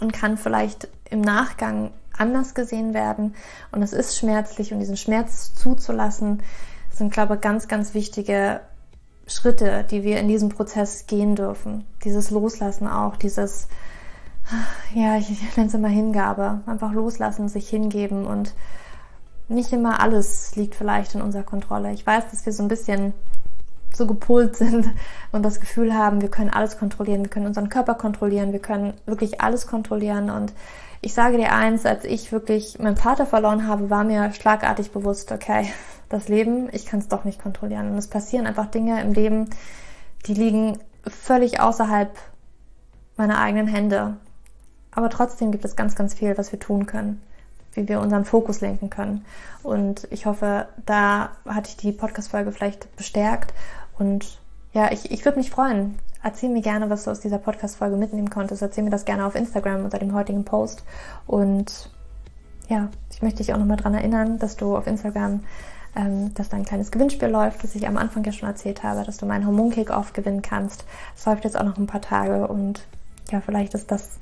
und kann vielleicht im Nachgang anders gesehen werden. Und es ist schmerzlich und diesen Schmerz zuzulassen, sind, glaube ich, ganz, ganz wichtige Schritte, die wir in diesem Prozess gehen dürfen. Dieses Loslassen auch, dieses ja, ich nenne es immer Hingabe. Einfach loslassen, sich hingeben und nicht immer alles liegt vielleicht in unserer Kontrolle. Ich weiß, dass wir so ein bisschen so gepolt [laughs] sind und das Gefühl haben, wir können alles kontrollieren, wir können unseren Körper kontrollieren, wir können wirklich alles kontrollieren. Und ich sage dir eins, als ich wirklich meinen Vater verloren habe, war mir schlagartig bewusst, okay, das Leben, ich kann es doch nicht kontrollieren. Und es passieren einfach Dinge im Leben, die liegen völlig außerhalb meiner eigenen Hände. Aber trotzdem gibt es ganz, ganz viel, was wir tun können, wie wir unseren Fokus lenken können. Und ich hoffe, da hatte ich die Podcast-Folge vielleicht bestärkt. Und ja, ich, ich würde mich freuen. Erzähl mir gerne, was du aus dieser Podcast-Folge mitnehmen konntest. Erzähl mir das gerne auf Instagram unter dem heutigen Post. Und ja, ich möchte dich auch nochmal dran erinnern, dass du auf Instagram ähm, dass da ein kleines Gewinnspiel läuft, das ich am Anfang ja schon erzählt habe, dass du meinen Hormonkick-Off gewinnen kannst. Es läuft jetzt auch noch ein paar Tage und ja, vielleicht ist das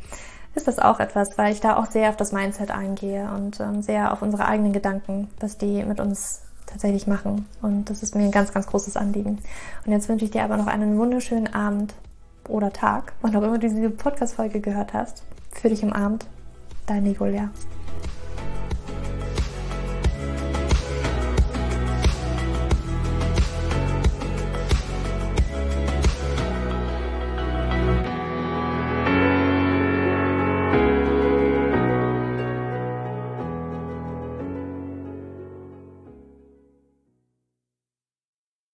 ist das auch etwas, weil ich da auch sehr auf das Mindset eingehe und ähm, sehr auf unsere eigenen Gedanken, was die mit uns tatsächlich machen. Und das ist mir ein ganz, ganz großes Anliegen. Und jetzt wünsche ich dir aber noch einen wunderschönen Abend oder Tag, wann auch immer du diese Podcast-Folge gehört hast. Für dich im Abend, deine Julia.